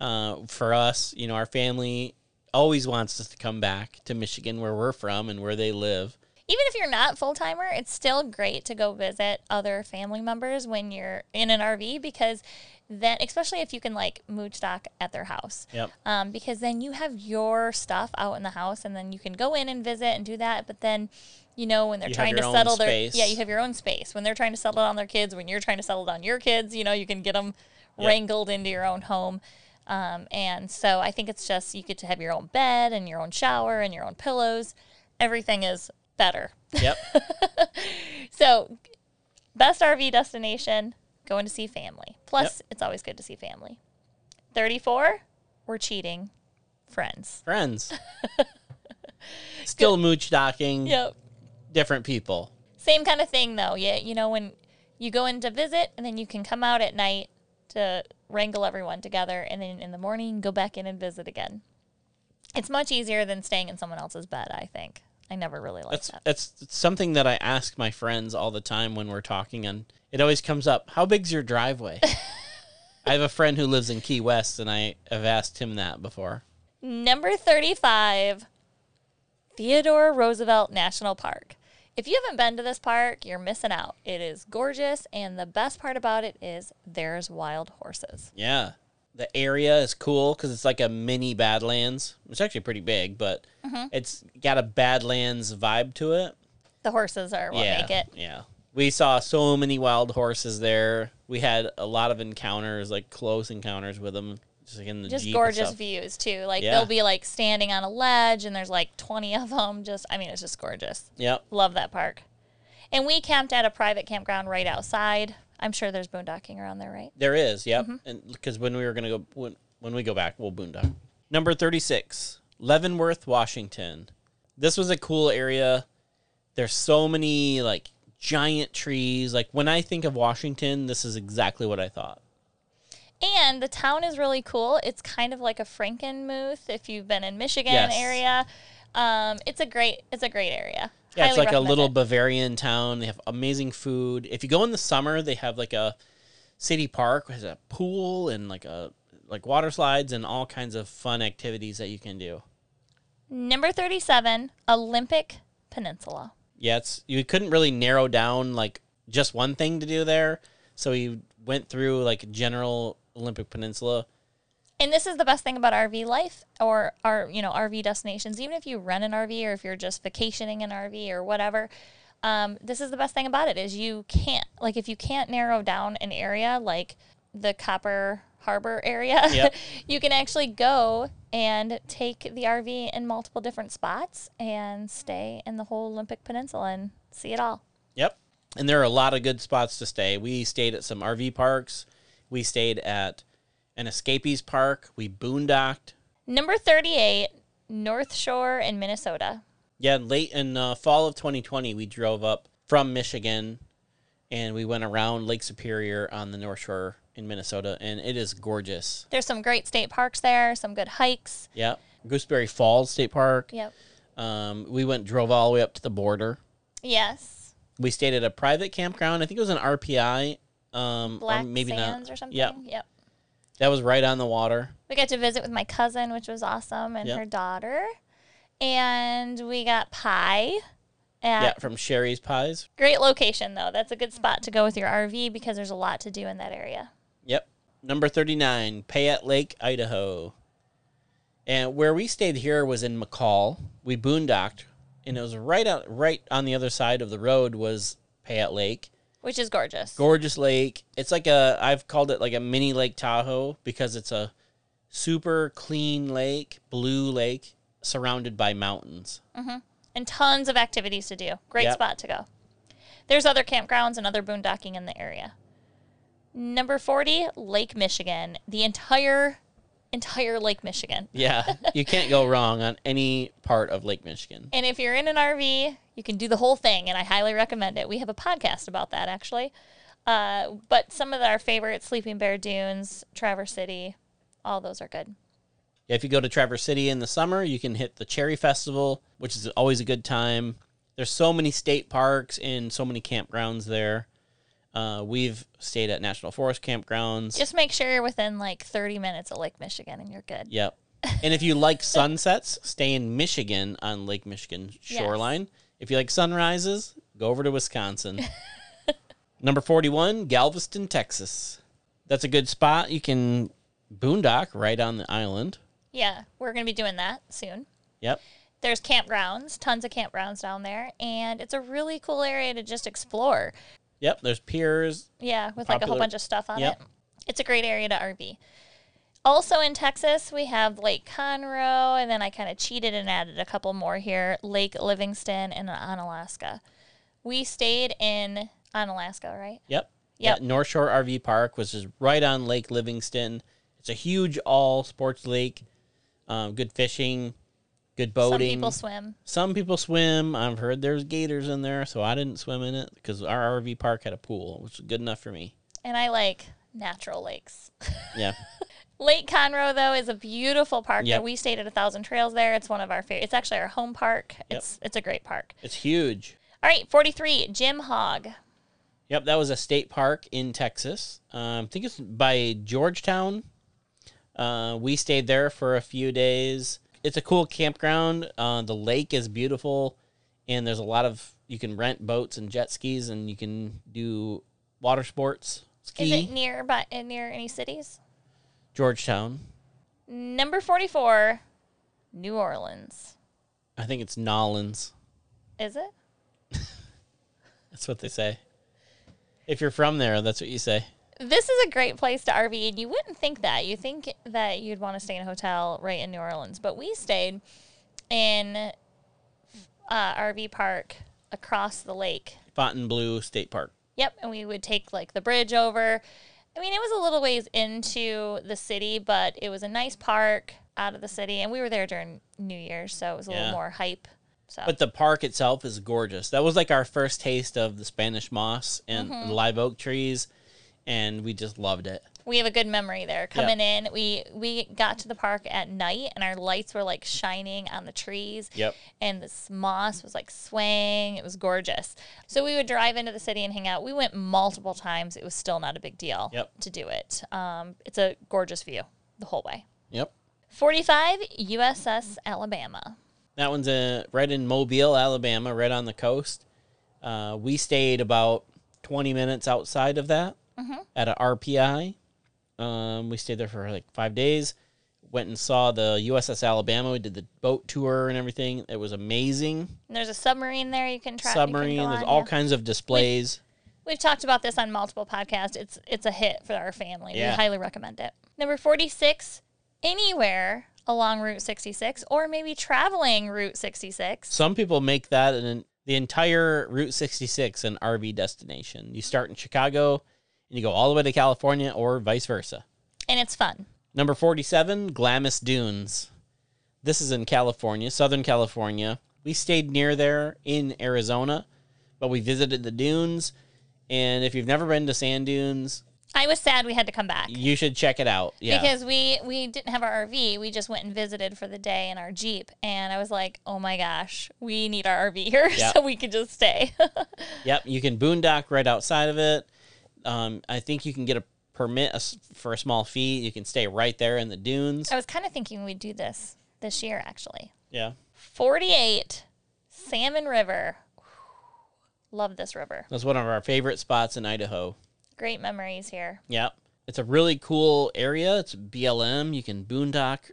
Uh, for us, you know, our family always wants us to come back to Michigan, where we're from and where they live. Even if you're not full timer, it's still great to go visit other family members when you're in an RV because then, especially if you can like mooch stock at their house. Yep. um, because then you have your stuff out in the house and then you can go in and visit and do that but then you know when they're You trying to settle their space. yeah you have your own space when they're trying to settle on their kids when you're trying to settle on your kids you know you can get them Yep. wrangled into your own home um, and so i think it's just you get to have your own bed and your own shower and your own pillows everything is better Yep. so best rv destination going to see family plus it's always good to see family 34 we're cheating friends Friends. Still mooch docking. Yep. Different people. Same kind of thing though. Yeah, you know when you go in to visit and then you can come out at night to wrangle everyone together and then in the morning go back in and visit again. It's much easier than staying in someone else's bed, I think. I never really liked That's that. that's something that I ask my friends all the time when we're talking, and it always comes up. How big's your driveway? I have a friend who lives in Key West, and I have asked him that before. Number 35, Theodore Roosevelt National Park. If you haven't been to this park, you're missing out. It is gorgeous, and the best part about it is there's wild horses. Yeah, the area is cool because it's like a mini Badlands. It's actually pretty big, but Mm-hmm. it's got a Badlands vibe to it. The horses are what yeah, make it. yeah. We saw so many wild horses there. We had a lot of encounters, like close encounters with them, just like in the just gorgeous views too. Like Yeah. they'll be like standing on a ledge and there's like 20 of them. Just I mean it's just gorgeous. Yep. Love that park. And we camped at a private campground right outside. I'm sure there's boondocking around there, right? There is, yep. Mm-hmm. And because when we were gonna go, when, when we go back, we'll boondock. Number thirty-six, Leavenworth, Washington. This was a cool area. There's so many like giant trees. Like when I think of Washington, this is exactly what I thought. And the town is really cool. It's kind of like a Frankenmuth if you've been in Michigan Yes. area. Um, it's a great it's a great area. Yeah, it's like a little it. Bavarian town. They have amazing food. If you go in the summer, they have like a city park with a pool and like a like water slides and all kinds of fun activities that you can do. Number 37, Olympic Peninsula. Yeah, it's you couldn't really narrow down like just one thing to do there, so we went through like general Olympic Peninsula. And this is the best thing about RV life or our, you know, RV destinations. Even if you rent an RV or if you're just vacationing in an RV or whatever, um, this is the best thing about it is you can't like if you can't narrow down an area like the Copper Harbor area, Yep. you can actually go and take the RV in multiple different spots and stay in the whole Olympic Peninsula and see it all. Yep. And there are a lot of good spots to stay. We stayed at some RV parks. We stayed at an escapees park. We boondocked. Number 38, North Shore in Minnesota. Yeah, late in uh, fall of 2020, we drove up from Michigan and we went around Lake Superior on the North Shore in Minnesota, and it is gorgeous. There's some great state parks there, some good hikes. Yep. Gooseberry Falls State Park. Yep. Um, we went, drove all the way up to the border. Yes. We stayed at a private campground. I think it was an RPI. Um, Black or maybe Sands not. or something. Yep. Yep. That was right on the water. We got to visit with my cousin, which was awesome, and Yep. her daughter. And we got pie at Yeah, from Sherry's Pies. great location though. That's a good spot to go with your RV because there's a lot to do in that area. Yep. Number 39, Payette Lake, Idaho. And where we stayed here was in McCall. We boondocked, and it was right out, right on the other side of the road was Payette Lake. Which is gorgeous. Gorgeous lake. It's like a, I've called it like a mini Lake Tahoe because it's a super clean lake, blue lake, surrounded by mountains. Mm-hmm. and tons of activities to do. Great Yep. spot to go. There's other campgrounds and other boondocking in the area. Number 40, Lake Michigan. The entire entire Lake Michigan. Yeah, you can't go wrong on any part of Lake Michigan. And if you're in an RV, you can do the whole thing, and I highly recommend it. We have a podcast about that actually. Uh, but some of our favorite Sleeping Bear Dunes, Traverse City, all those are good. If you go to Traverse City in the summer, you can hit the Cherry Festival, which is always a good time. There's so many state parks and so many campgrounds there. Uh, we've stayed at National Forest campgrounds. Just make sure you're within like 30 minutes of Lake Michigan, and you're good. Yep. And if you like sunsets, stay in Michigan on Lake Michigan shoreline. If you like sunrises, go over to Wisconsin. Number 41, Galveston, Texas. That's a good spot. You can boondock right on the island. Yeah, we're going to be doing that soon. Yep. There's campgrounds, tons of campgrounds down there, and it's a really cool area to just explore. Yep. There's piers. Yeah, with like a whole bunch of stuff on Yep. it. It's a great area to RV. Also in Texas, we have Lake Conroe, and then I kind of cheated and added a couple more here Lake Livingston and Onalaska. We stayed in Onalaska, right? Yep. Yep. Yeah, North Shore RV Park, which is right on Lake Livingston. It's a huge all sports lake. Um, good fishing, good boating. Some people swim. Some people swim. I've heard there's gators in there, so I didn't swim in it because our RV park had a pool, which was good enough for me. And I like natural lakes. Yeah. Lake Conroe, though, is a beautiful park. Yep. That we stayed at a Thousand Trails there. It's one of our favorite. It's actually our home park. It's it's a great park. it's huge. All right, forty three, Jim Hogg. Yep, that was a state park in Texas. Um, I think it's by Georgetown. Uh, we stayed there for a few days. It's a cool campground. Uh, the lake is beautiful, and there's a lot of you can rent boats and jet skis, and you can do water sports. Ski. Is it near by uh, near any cities? Georgetown. Number forty four, New Orleans. I think it's Nolans. Is it? That's what they say. If you're from there, that's what you say. This is a great place to RV, and you wouldn't think that. You think that you'd want to stay in a hotel right in New Orleans, but we stayed in uh, RV park across the lake. Fontainebleau State Park. Yep, and we would take like the bridge over. I mean, it was a little ways into the city, but it was a nice park out of the city, and we were there during New Year's, so it was a Yeah. little more hype. So But the park itself is gorgeous. That was like our first taste of the Spanish moss and Mm-hmm. live oak trees, and we just loved it. We have a good memory there. Coming in, we we got to the park at night, and our lights were like shining on the trees. Yep. And this moss was like swaying. It was gorgeous. So we would drive into the city and hang out. We went multiple times. It was still not a big deal Yep. to do it. Um, it's a gorgeous view the whole way. Yep. 45 USS Alabama. That one's a, right in Mobile, Alabama, right on the coast. Uh, we stayed about 20 minutes outside of that at a RPI. Um, we stayed there for like five days. Went and saw the USS Alabama. We did the boat tour and everything. It was amazing. And there's a submarine there you can try. Submarine. Can There's on, all yeah. kinds of displays. We've talked about this on multiple podcasts. It's it's a hit for our family. Yeah. We highly recommend it. Number 46, anywhere along Route 66 or maybe traveling Route 66. Some people make that an, the entire Route 66 an RV destination. You start in Chicago and you go all the way to California or vice versa. And it's fun. Number 47, Glamis Dunes. This is in California, Southern California. We stayed near there in Arizona, but we visited the dunes. And if you've never been to sand dunes, I was sad we had to come back. you should check it out. Yeah. Because we we didn't have our RV, we just went and visited for the day in our Jeep, and I was like, "Oh my gosh, we need our RV here Yeah. so we could just stay." Yep, you can boondock right outside of it. Um, I think you can get a permit a for a small fee. You can stay right there in the dunes. I was kind of thinking we'd do this this year, actually. Yeah, 48, Salmon River. Love this river. that's one of our favorite spots in Idaho. Great memories here. Yep, it's a really cool area. It's BLM. You can boondock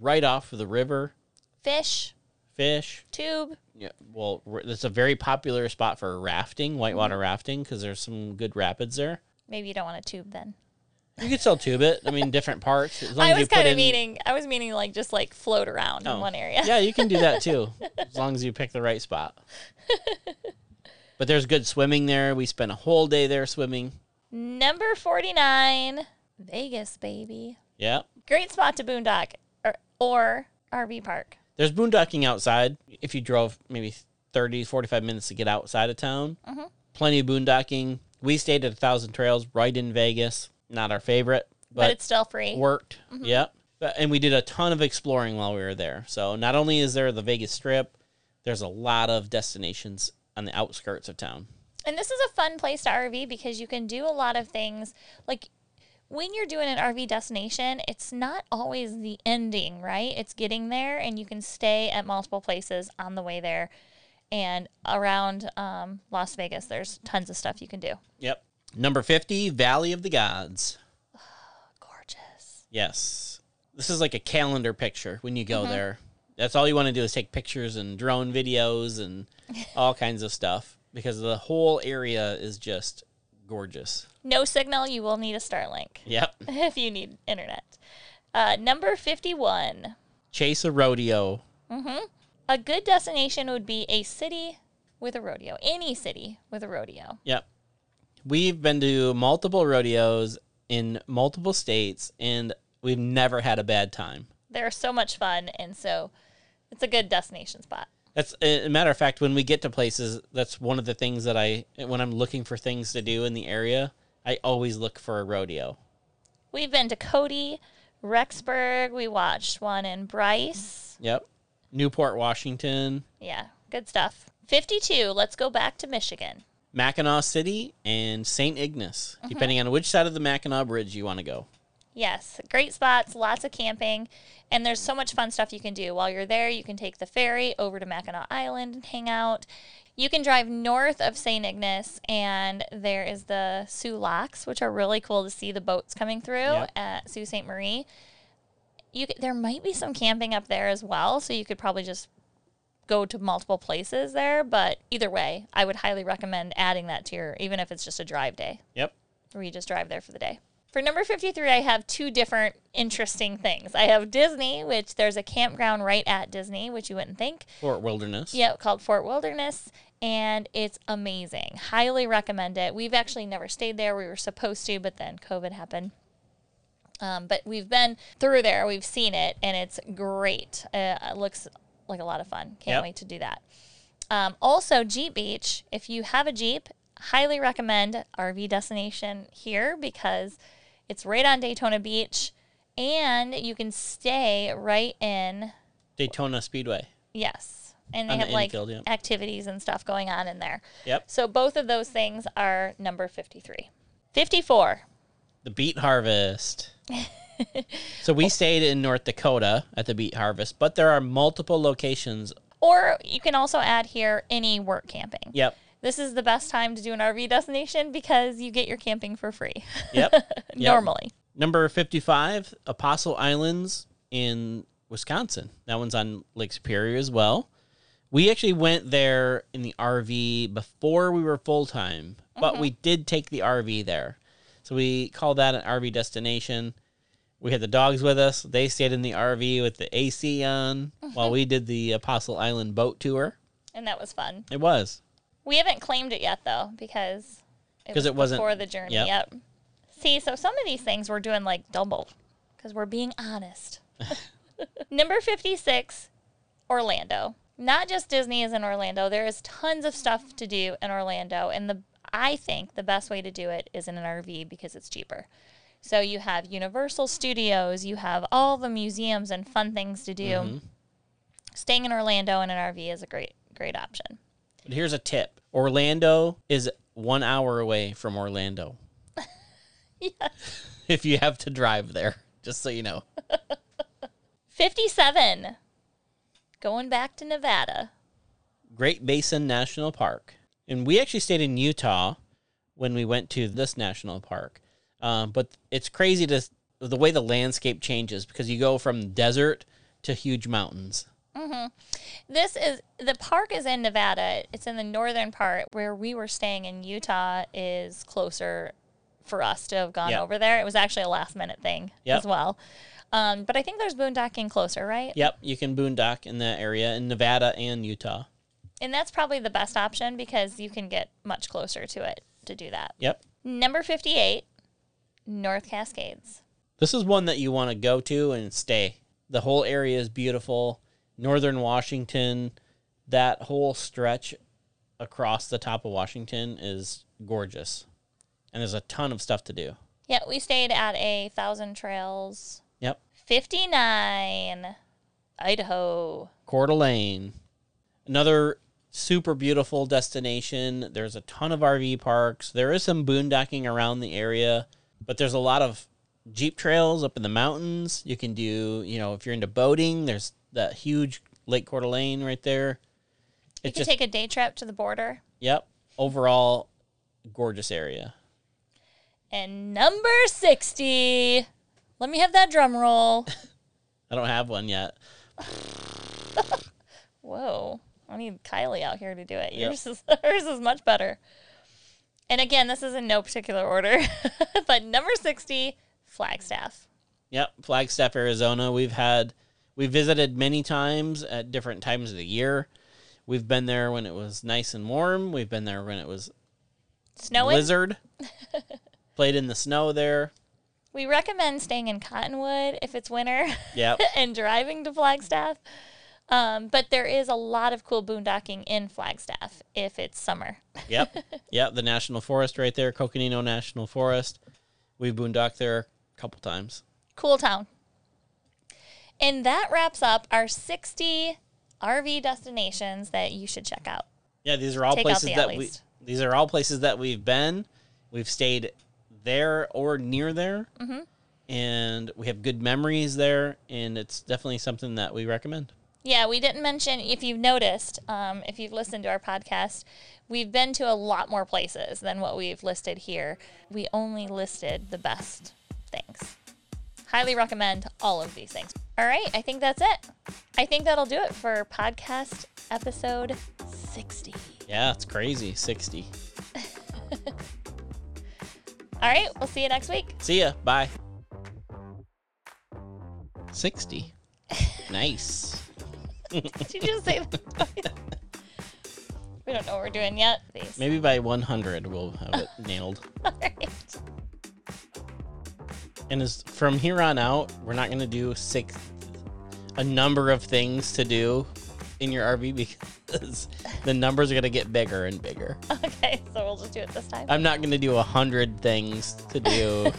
right off of the river, Fish, fish. tube. Yeah, well, it's a very popular spot for rafting, whitewater mm-hmm. rafting, because there's some good rapids there. Maybe you don't want a tube then. You could still tube it. I mean, different parts. I as was kind of in- meaning, I was meaning like just like float around Oh. in one area. Yeah, you can do that too, as long as you pick the right spot. but there's good swimming there. We spent a whole day there swimming. Number 49, Vegas, baby. Yeah. Great spot to boondock or, or RV park. There's boondocking outside if you drove maybe 30, 45 minutes to get outside of town. Mm-hmm. Plenty of boondocking. We stayed at a Thousand Trails right in Vegas. Not our favorite, But, but, it's still free. worked. Yep. But- And we did a ton of exploring while we were there. So not only is there the Vegas Strip, there's a lot of destinations on the outskirts of town. And this is a fun place to RV because you can do a lot of things. Like when you're doing an RV destination, it's not always the ending, right? It's getting there, and you can stay at multiple places on the way there. And around um, Las Vegas, there's tons of stuff you can do. Yep. Number 50, Valley of the Gods. Gorgeous. Yes. This is like a calendar picture when you go there. That's all you want to do is take pictures and drone videos and all kinds of stuff because the whole area is just gorgeous. No signal, you will need a Starlink Yep. if you need internet. Uh, number 51. Chase a rodeo. Mm-hmm. A good destination would be a city with a rodeo. Any city with a rodeo. Yep. We've been to multiple rodeos in multiple states and we've never had a bad time. They're so much fun, and so it's a good destination spot. That's a matter of fact. When we get to places, that's one of the things that I, when I'm looking for things to do in the area, I always look for a rodeo. We've been to Cody, Rexburg. We watched one in Bryce. Yep. Newport, Washington, Yeah, good stuff. 52. Let's go back to Michigan. Mackinaw City, and St. Ignace, mm-hmm. depending on which side of the Mackinac Bridge you want to go. Yes, great spots, lots of camping, and there's so much fun stuff you can do. While you're there, you can take the ferry over to Mackinac Island and hang out. You can drive north of St. Ignace, and there is the Soo Locks, which are really cool to see the boats coming through Yep. at Sault Ste. Marie. You there might be some camping up there as well, so you could probably just go to multiple places there. But either way, I would highly recommend adding that to your, even if it's just a drive day Yep. where you just drive there for the day. For number 53, I have two different interesting things. I have Disney, which there's a campground right at Disney, which you wouldn't think. Fort Wilderness. Yeah, called Fort Wilderness, and it's amazing. Highly recommend it. We've actually never stayed there. We were supposed to, but then COVID happened. Um, but we've been through there. We've seen it, and it's great. Uh, it looks like a lot of fun. Can't Yep. wait to do that. Um, also, Jeep Beach. If you have a Jeep, highly recommend RV destination here because It's right on Daytona Beach, and you can stay right in Daytona Speedway. yes, and they On the have like infield, yeah. activities and stuff going on in there. Yep. So both of those things are number 53. 54. The Beet Harvest. so we stayed in North Dakota at the Beet Harvest, but there are multiple locations. Or you can also add here any work camping. Yep. This is the best time to do an RV destination because you get your camping for free. Yep. Yep. Normally. Number 55, Apostle Islands in Wisconsin. That one's on Lake Superior as well. We actually went there in the RV before we were full time, but we mm-hmm. did take the RV there. So we call that an RV destination. We had the dogs with us. They stayed in the RV with the AC on mm-hmm. while we did the Apostle Island boat tour. And that was fun. It was. We haven't claimed it yet though because it wasn't- before the journey. yep. Yep. See, so some of these things we're doing like double because we're being honest. Number 56, Orlando. Not just Disney is in Orlando. There is tons of stuff to do in Orlando, and the I think the best way to do it is in an RV because it's cheaper. So you have Universal Studios, you have all the museums and fun things to do. Mm-hmm. Staying in Orlando in an RV is a great great option. But here's a tip Orlando is one hour away from Orlando. Yes. if you have to drive there, just so you know. 57. Going back to Nevada. Great Basin National Park. And we actually stayed in Utah when we went to this national park. Um, but it's crazy to the way the landscape changes because you go from desert to huge mountains. This is the park is in Nevada. It's in the northern part where we were staying in Utah is closer for us to have gone Yep. over there. It was actually a last minute thing Yep. as well. Um, but I think there's boondocking closer, right? Yep, you can boondock in that area in Nevada and Utah. And that's probably the best option because you can get much closer to it to do that. Yep. Number 58, North Cascades. This is one that you want to go to and stay. The whole area is beautiful. Northern Washington, that whole stretch across the top of Washington is gorgeous. And there's a ton of stuff to do. Yeah, we stayed at a Thousand Trails Yep. 59, Idaho. Coeur d'Alene. Another super beautiful destination. There's a ton of RV parks. There is some boondocking around the area, but there's a lot of Jeep trails up in the mountains. You can do, you know, if you're into boating, there's that huge Lake Coeur d'Alene right there. You It's can just, take a day trip to the border. yep, overall gorgeous area. And number 60. Let me have that drum roll. I don't have one yet. Whoa. I need Kylie out here to do it. Yep. Yours is, hers is much better. And again, this is in no particular order. but number 60, Flagstaff. Yep, Flagstaff, Arizona. We've had we visited many times at different times of the year. We've been there when it was nice and warm. We've been there when it was Snowing. blizzard. Played in the snow there. We recommend staying in Cottonwood if it's winter Yep. and driving to Flagstaff. Um, but there is a lot of cool boondocking in Flagstaff if it's summer. Yep. Yep. The national forest right there, Coconino National Forest. We've boondocked there a couple times. Cool town. And that wraps up our 60 RV destinations that you should check out. Yeah, these are all Take places that we these are all places that we've been. We've stayed there or near there. Mm-hmm. And we have good memories there and it's definitely something that we recommend. Yeah, we didn't mention, if you've noticed, um, if you've listened to our podcast, we've been to a lot more places than what we've listed here. We only listed the best things. Highly recommend all of these things. All right, I think that's it. I think that'll do it for podcast episode 60. Yeah, it's crazy. 60. All right, we'll see you next week. See ya. Bye. 60. nice. Did you just say that? we don't know what we're doing yet. These. Maybe by 100 we'll have it nailed. All right. And as from here on out, we're not going to do six a number of things to do in your RV because the numbers are going to get bigger and bigger. Okay, so we'll just do it this time. I'm not going to do a hundred things to do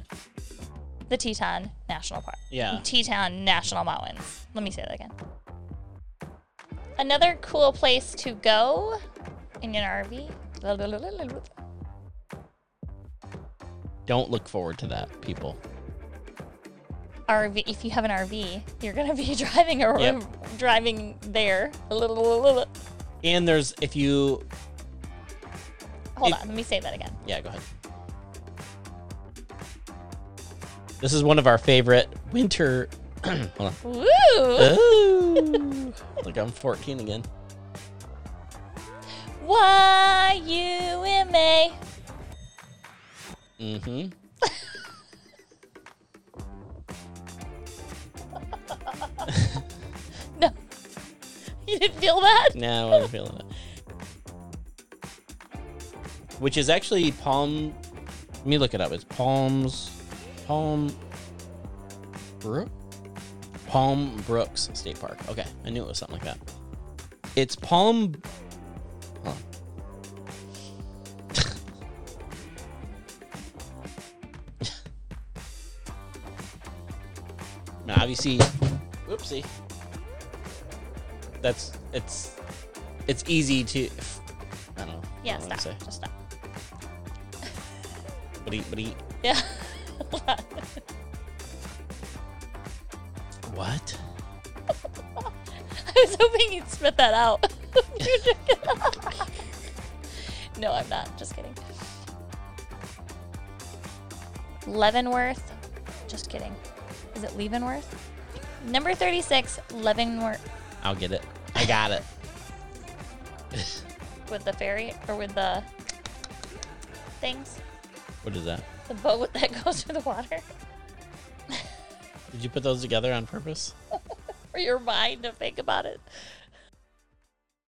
the Teton National Park. Yeah. Teton National Mountains. Let me say that again. Another cool place to go in an RV. Don't look forward to that, people. RV. If you have an RV, you're gonna be driving or Yep. driving there. A little, little, little. And there's if you Hold If- on. Let me say that again. yeah, go ahead. This is one of our favorite winter. Hold on. Woo! Ooh. like I'm 14 again. Why you in Y U M A. Mm-hmm. No. You didn't feel that? No, I wasn't feeling it. Which is actually Palm. Let me look it up. It's Palms. Palm. Brook? Palm Brooks State Park. Okay, I knew it was something like that. It's Palm. Obviously, whoopsie. That's it's it's easy to. I don't know. Yeah, don't know stop. Just stop. But he, but he, Yeah. What? I was hoping you'd spit that out. no, I'm not. Just kidding. Leavenworth. Just kidding. Is it Leavenworth? Number 36, Leavenworth I'll get it. I got it. with the ferry or with the things. What is that? The boat that goes through the water. Did you put those together on purpose? For your mind to think about it.